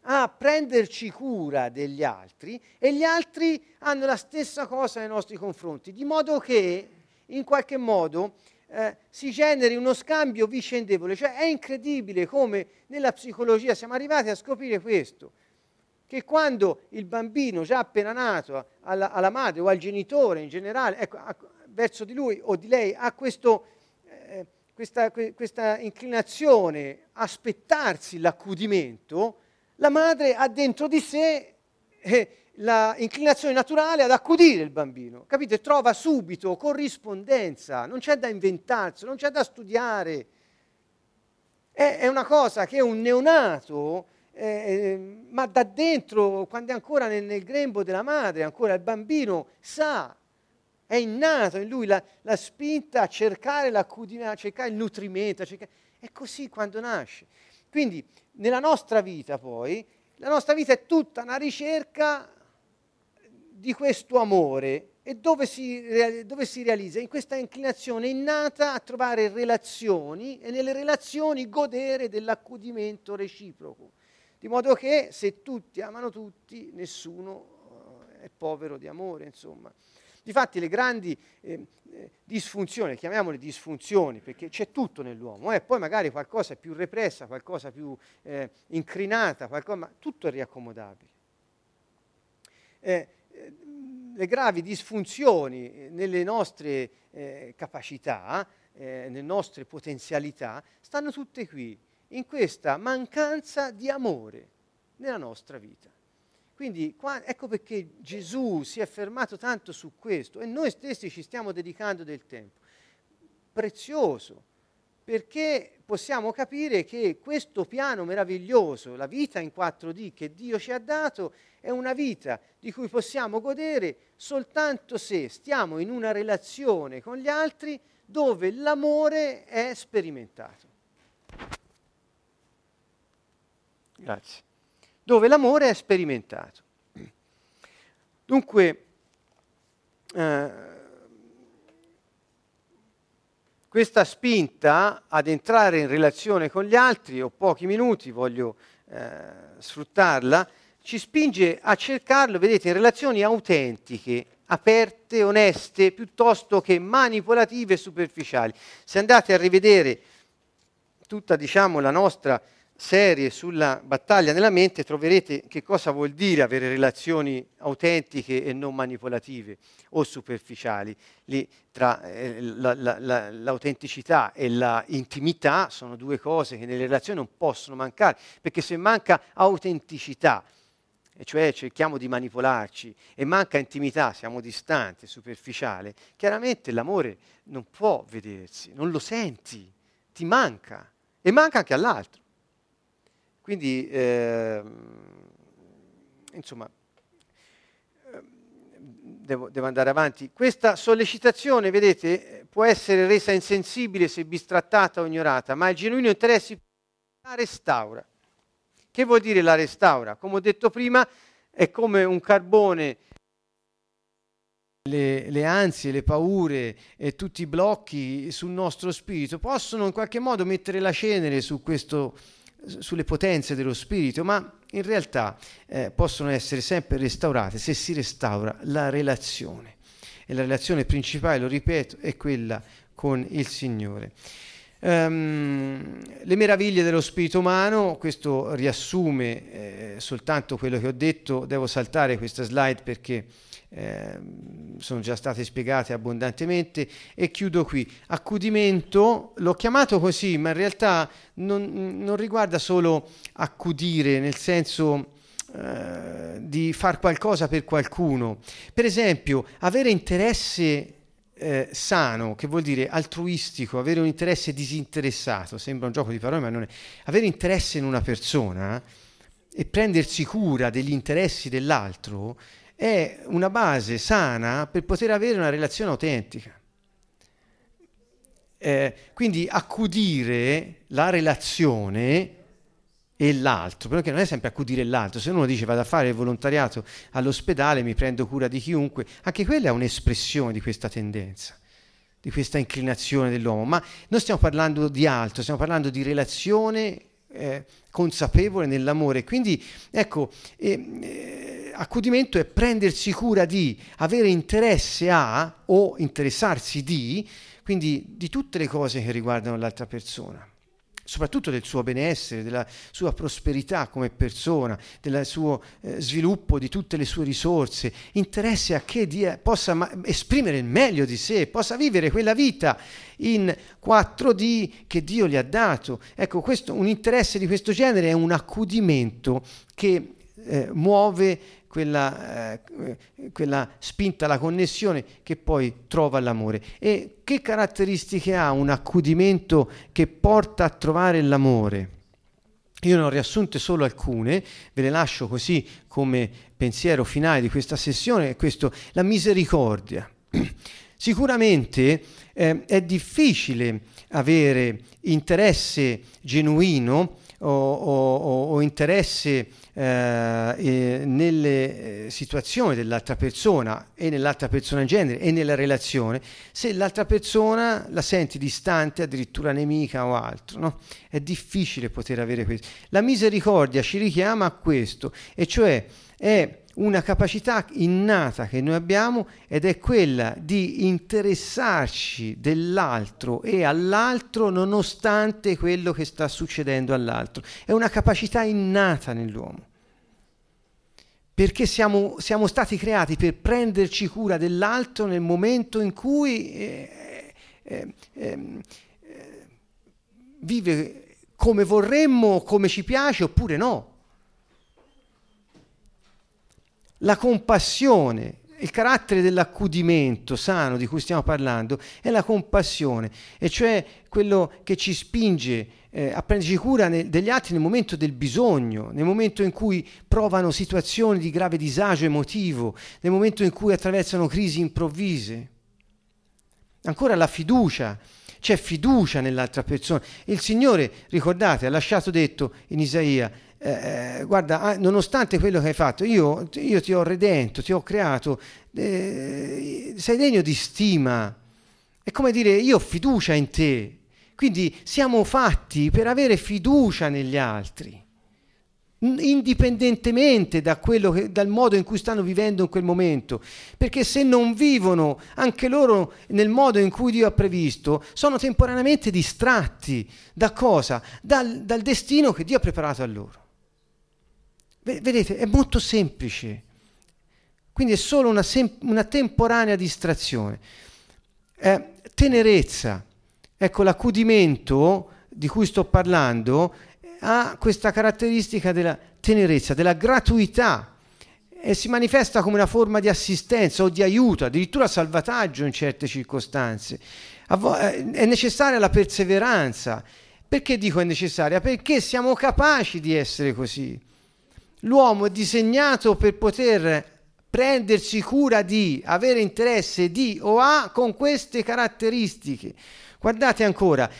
a prenderci cura degli altri e gli altri hanno la stessa cosa nei nostri confronti, di modo che in qualche modo eh, si generi uno scambio vicendevole. Cioè, è incredibile come nella psicologia siamo arrivati a scoprire questo che quando il bambino già appena nato alla, alla madre o al genitore in generale, ecco, verso di lui o di lei ha questo, eh, questa, que, questa inclinazione a aspettarsi l'accudimento, la madre ha dentro di sé eh, la inclinazione naturale ad accudire il bambino, capite? Trova subito corrispondenza, non c'è da inventarsi, non c'è da studiare. È, è una cosa che un neonato, eh, ma da dentro, quando è ancora nel, nel, grembo della madre, ancora il bambino sa, è innato in lui la, la spinta a cercare l'accudimento, a cercare il nutrimento, cercare... è così quando nasce. Quindi nella nostra vita poi, la nostra vita è tutta una ricerca di questo amore e dove si, dove si, realizza? In questa inclinazione innata a trovare relazioni e nelle relazioni godere dell'accudimento reciproco. Di modo che se tutti amano tutti, nessuno eh, è povero di amore, insomma. Difatti le grandi eh, eh, disfunzioni, chiamiamole disfunzioni, perché c'è tutto nell'uomo, eh, poi magari qualcosa è più repressa, qualcosa più eh, incrinata, qualcosa, ma tutto è riaccomodabile. Eh, le gravi disfunzioni nelle nostre eh, capacità, eh, nelle nostre potenzialità, stanno tutte qui, in questa mancanza di amore nella nostra vita. Quindi qua, ecco perché Gesù si è fermato tanto su questo e noi stessi ci stiamo dedicando del tempo. Prezioso, perché possiamo capire che questo piano meraviglioso, la vita in 4D che Dio ci ha dato, è una vita di cui possiamo godere soltanto se stiamo in una relazione con gli altri dove l'amore è sperimentato. Grazie. Dove l'amore è sperimentato. Dunque, eh, questa spinta ad entrare in relazione con gli altri, ho pochi minuti, voglio eh, sfruttarla, ci spinge a cercarlo, vedete, in relazioni autentiche, aperte, oneste, piuttosto che manipolative e superficiali. Se andate a rivedere tutta, diciamo, la nostra serie sulla battaglia nella mente, troverete che cosa vuol dire avere relazioni autentiche e non manipolative o superficiali. Lì tra eh, la, la, la, l'autenticità e l'intimità sono due cose che nelle relazioni non possono mancare, perché se manca autenticità, e cioè cerchiamo di manipolarci e manca intimità, siamo distanti, superficiale, chiaramente l'amore non può vedersi, non lo senti, ti manca e manca anche all'altro. Quindi, eh, insomma, ehm, devo, devo, andare avanti. Questa sollecitazione, vedete, può essere resa insensibile se bistrattata o ignorata, ma il genuino interesse la restaura. Che vuol dire la restaura? Come ho detto prima, è come un carbone. Le, le, ansie, le paure e tutti i blocchi sul nostro spirito possono in qualche modo mettere la cenere su questo, sulle potenze dello spirito, ma in realtà eh, possono essere sempre restaurate se si restaura la relazione. E la relazione principale, lo ripeto, è quella con il Signore. Um, le meraviglie dello spirito umano, questo riassume eh, soltanto quello che ho detto, devo saltare questa slide perché eh, sono già state spiegate abbondantemente e chiudo qui. Accudimento, l'ho chiamato così, ma in realtà non, non riguarda solo accudire, nel senso eh, di far qualcosa per qualcuno. Per esempio, avere interesse eh, sano, che vuol dire altruistico, avere un interesse disinteressato, sembra un gioco di parole, ma non è. Avere interesse in una persona e prendersi cura degli interessi dell'altro è una base sana per poter avere una relazione autentica. Eh, quindi accudire la relazione e l'altro, perché non è sempre accudire l'altro, se uno dice vado a fare il volontariato all'ospedale, mi prendo cura di chiunque, anche quella è un'espressione di questa tendenza, di questa inclinazione dell'uomo, ma noi stiamo parlando di altro, stiamo parlando di relazione eh, consapevole nell'amore, quindi ecco, eh, eh, accudimento è prendersi cura di, avere interesse a o interessarsi di, quindi di tutte le cose che riguardano l'altra persona soprattutto del suo benessere, della sua prosperità come persona, del suo eh, sviluppo di tutte le sue risorse, interesse a che Dio possa ma- esprimere il meglio di sé, possa vivere quella vita in 4D che Dio gli ha dato. Ecco, questo, un interesse di questo genere è un accudimento che eh, muove quella, eh, quella spinta alla connessione che poi trova l'amore. E che caratteristiche ha un accudimento che porta a trovare l'amore? Io ne ho riassunte solo alcune, ve le lascio così come pensiero finale di questa sessione, questo, la misericordia. Sicuramente eh, è difficile avere interesse genuino o, o, o interesse eh, nelle eh, situazioni dell'altra persona e nell'altra persona in genere e nella relazione, se l'altra persona la senti distante, addirittura nemica o altro. No? È difficile poter avere questo. La misericordia ci richiama a questo, e cioè è una capacità innata che noi abbiamo ed è quella di interessarci dell'altro e all'altro nonostante quello che sta succedendo all'altro. È una capacità innata nell'uomo. Perché siamo, siamo stati creati per prenderci cura dell'altro nel momento in cui eh, eh, eh, vive come vorremmo, come ci piace oppure no La compassione, il carattere dell'accudimento sano di cui stiamo parlando è la compassione, e cioè quello che ci spinge eh, a prenderci cura ne, degli altri nel momento del bisogno, nel momento in cui provano situazioni di grave disagio emotivo, nel momento in cui attraversano crisi improvvise. Ancora la fiducia, c'è fiducia nell'altra persona. Il Signore, ricordate, ha lasciato detto in Isaia, eh, eh, guarda, ah, nonostante quello che hai fatto, io, io, ti ho redento, ti ho creato, eh, sei degno di stima. È come dire, io ho fiducia in te. Quindi siamo fatti per avere fiducia negli altri, indipendentemente da che, dal modo in cui stanno vivendo in quel momento. Perché se non vivono anche loro nel modo in cui Dio ha previsto, sono temporaneamente distratti da cosa? Dal, dal destino che Dio ha preparato a loro. Vedete, è molto semplice. Quindi è solo una, sem- una temporanea distrazione. Eh, tenerezza. Ecco, l'accudimento di cui sto parlando ha questa caratteristica della tenerezza, della gratuità e si manifesta come una forma di assistenza o di aiuto, addirittura salvataggio in certe circostanze. Eh, è necessaria la perseveranza. Perché dico è necessaria? Perché siamo capaci di essere così. L'uomo è disegnato per poter prendersi cura di, avere interesse di o ha con queste caratteristiche. Guardate ancora,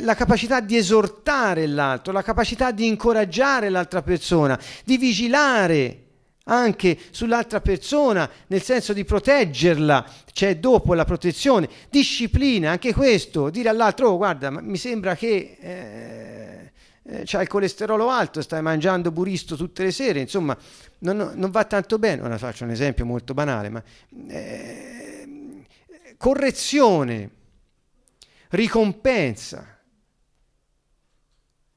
la capacità di esortare l'altro, la capacità di incoraggiare l'altra persona, di vigilare anche sull'altra persona, nel senso di proteggerla, cioè dopo la protezione, disciplina, anche questo, dire all'altro, oh guarda, mi sembra che... Eh, eh, c'hai il colesterolo alto, stai mangiando buristo tutte le sere, insomma, non, non va tanto bene. Ora faccio un esempio molto banale, ma eh, correzione, ricompensa.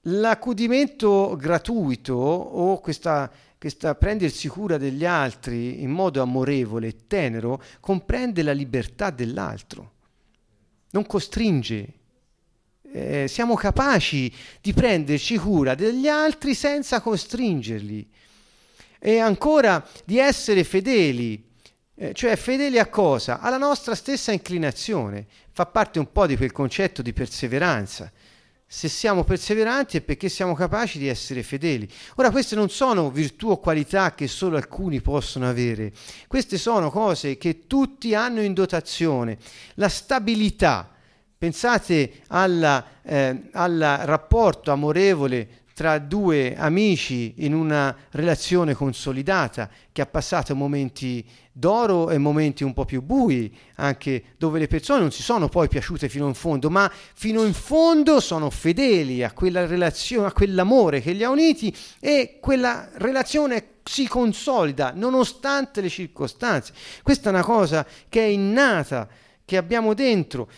L'accudimento gratuito o questa, questa prendersi cura degli altri in modo amorevole e tenero comprende la libertà dell'altro, non costringe eh, siamo capaci di prenderci cura degli altri senza costringerli e ancora di essere fedeli. Eh, cioè fedeli a cosa? Alla nostra stessa inclinazione. Fa parte un po' di quel concetto di perseveranza. Se siamo perseveranti è perché siamo capaci di essere fedeli. Ora, queste non sono virtù o qualità che solo alcuni possono avere, queste sono cose che tutti hanno in dotazione. La stabilità, Pensate alla, eh, al rapporto amorevole tra due amici in una relazione consolidata che ha passato momenti d'oro e momenti un po' più bui, anche dove le persone non si sono poi piaciute fino in fondo, ma fino in fondo sono fedeli a quella relazione, a quell'amore che li ha uniti e quella relazione si consolida nonostante le circostanze. Questa è una cosa che è innata, che abbiamo dentro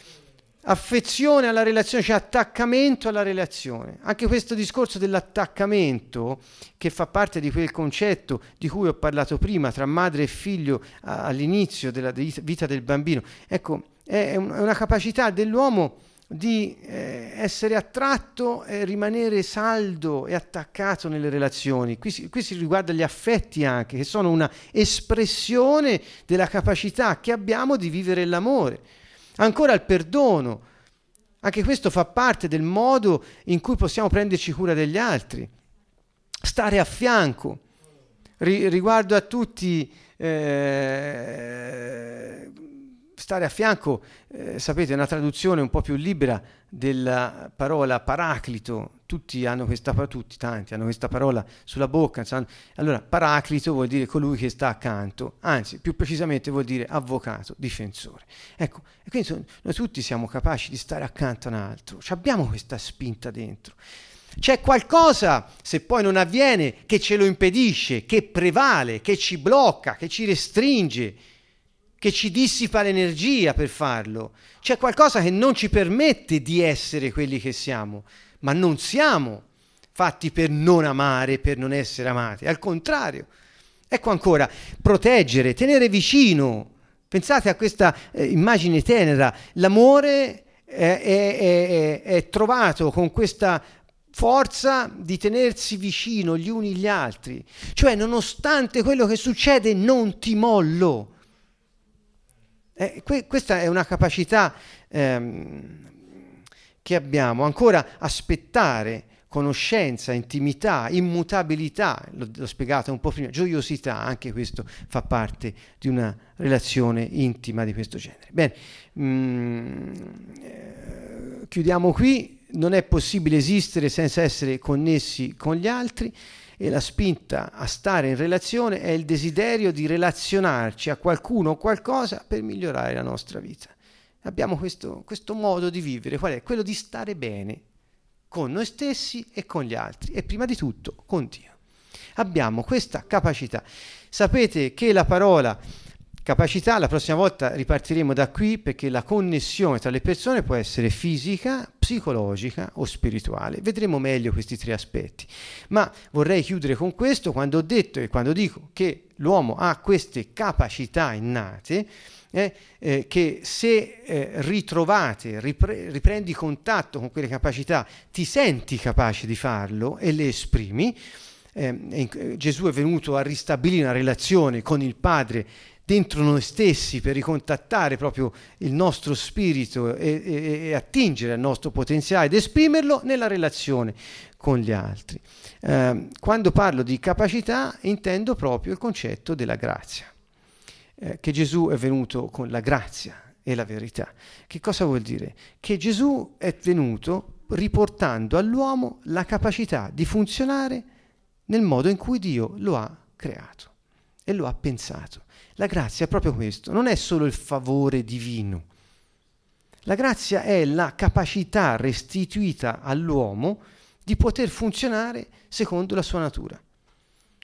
affezione alla relazione, cioè attaccamento alla relazione. Anche questo discorso dell'attaccamento, che fa parte di quel concetto di cui ho parlato prima, tra madre e figlio all'inizio della vita del bambino, ecco, è una capacità dell'uomo di eh, essere attratto e rimanere saldo e attaccato nelle relazioni. Qui si, qui si riguarda gli affetti anche, che sono una espressione della capacità che abbiamo di vivere l'amore. Ancora il perdono, anche questo fa parte del modo in cui possiamo prenderci cura degli altri. Stare a fianco. Ri- riguardo a tutti, eh, stare a fianco, eh, sapete, è una traduzione un po' più libera della parola paraclito. Tutti hanno questa parola, tutti, tanti hanno questa parola sulla bocca. Allora, paraclito vuol dire colui che sta accanto, anzi, più precisamente vuol dire avvocato, difensore. Ecco, e quindi noi tutti siamo capaci di stare accanto a un altro, abbiamo questa spinta dentro. C'è qualcosa, se poi non avviene, che ce lo impedisce, che prevale, che ci blocca, che ci restringe, che ci dissipa l'energia per farlo. C'è qualcosa che non ci permette di essere quelli che siamo, ma non siamo fatti per non amare, per non essere amati. Al contrario. Ecco ancora, proteggere, tenere vicino. Pensate a questa eh, immagine tenera. L'amore è, è, è, è trovato con questa forza di tenersi vicino gli uni gli altri. Cioè, nonostante quello che succede, non ti mollo. Eh, que- questa è una capacità ehm, che abbiamo. Ancora aspettare conoscenza, intimità, immutabilità, l'ho, l'ho spiegato un po' prima, gioiosità, anche questo fa parte di una relazione intima di questo genere. Bene, mm, eh, chiudiamo qui non è possibile esistere senza essere connessi con gli altri e la spinta a stare in relazione è il desiderio di relazionarci a qualcuno o qualcosa per migliorare la nostra vita. Abbiamo questo, questo modo di vivere, qual è? Quello di stare bene con noi stessi e con gli altri e prima di tutto con Dio. Abbiamo questa capacità. Sapete che la parola Capacità, la prossima volta ripartiremo da qui perché la connessione tra le persone può essere fisica, psicologica o spirituale. Vedremo meglio questi tre aspetti. Ma vorrei chiudere con questo quando ho detto e quando dico che l'uomo ha queste capacità innate, eh, eh, che se eh, ritrovate, ripre- riprendi contatto con quelle capacità, ti senti capace di farlo e le esprimi. Eh, Gesù è venuto a ristabilire una relazione con il Padre dentro noi stessi per ricontattare proprio il nostro spirito e, e, e, attingere al nostro potenziale ed esprimerlo nella relazione con gli altri. Eh, quando parlo di capacità intendo proprio il concetto della grazia, eh, che Gesù è venuto con la grazia e la verità. Che cosa vuol dire? Che Gesù è venuto riportando all'uomo la capacità di funzionare nel modo in cui Dio lo ha creato e lo ha pensato. La grazia è proprio questo, non è solo il favore divino. La grazia è la capacità restituita all'uomo di poter funzionare secondo la sua natura.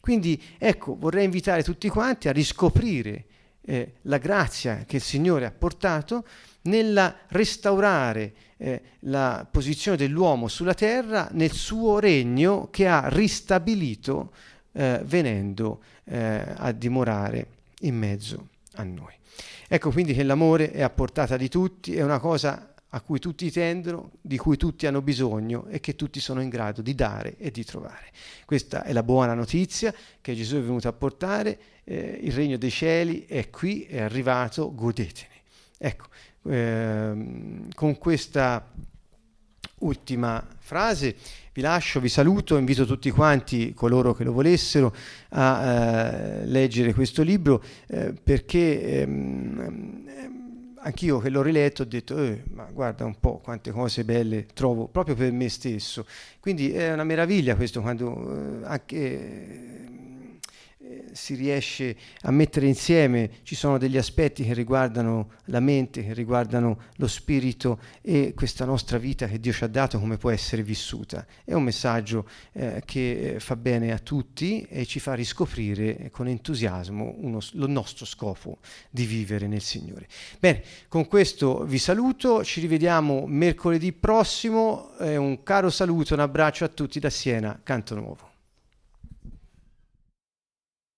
Quindi ecco, vorrei invitare tutti quanti a riscoprire eh, la grazia che il Signore ha portato nella restaurare eh, la posizione dell'uomo sulla terra nel suo regno che ha ristabilito eh, venendo eh, a dimorare in mezzo a noi. Ecco quindi che l'amore è a portata di tutti, è una cosa a cui tutti tendono, di cui tutti hanno bisogno e che tutti sono in grado di dare e di trovare. Questa è la buona notizia che Gesù è venuto a portare, eh, il regno dei cieli è qui, è arrivato, godetene. Ecco, ehm, con questa ultima frase vi lascio, vi saluto, invito tutti quanti, coloro che lo volessero, a eh, leggere questo libro eh, perché ehm, anch'io che l'ho riletto ho detto, eh, ma guarda un po' quante cose belle trovo proprio per me stesso. Quindi è una meraviglia questo quando eh, anche si riesce a mettere insieme, ci sono degli aspetti che riguardano la mente, che riguardano lo spirito e questa nostra vita che Dio ci ha dato come può essere vissuta. È un messaggio eh, che fa bene a tutti e ci fa riscoprire con entusiasmo uno, lo nostro scopo di vivere nel Signore. Bene, con questo vi saluto, ci rivediamo mercoledì prossimo, eh, un caro saluto, un abbraccio a tutti da Siena, Canto Nuovo.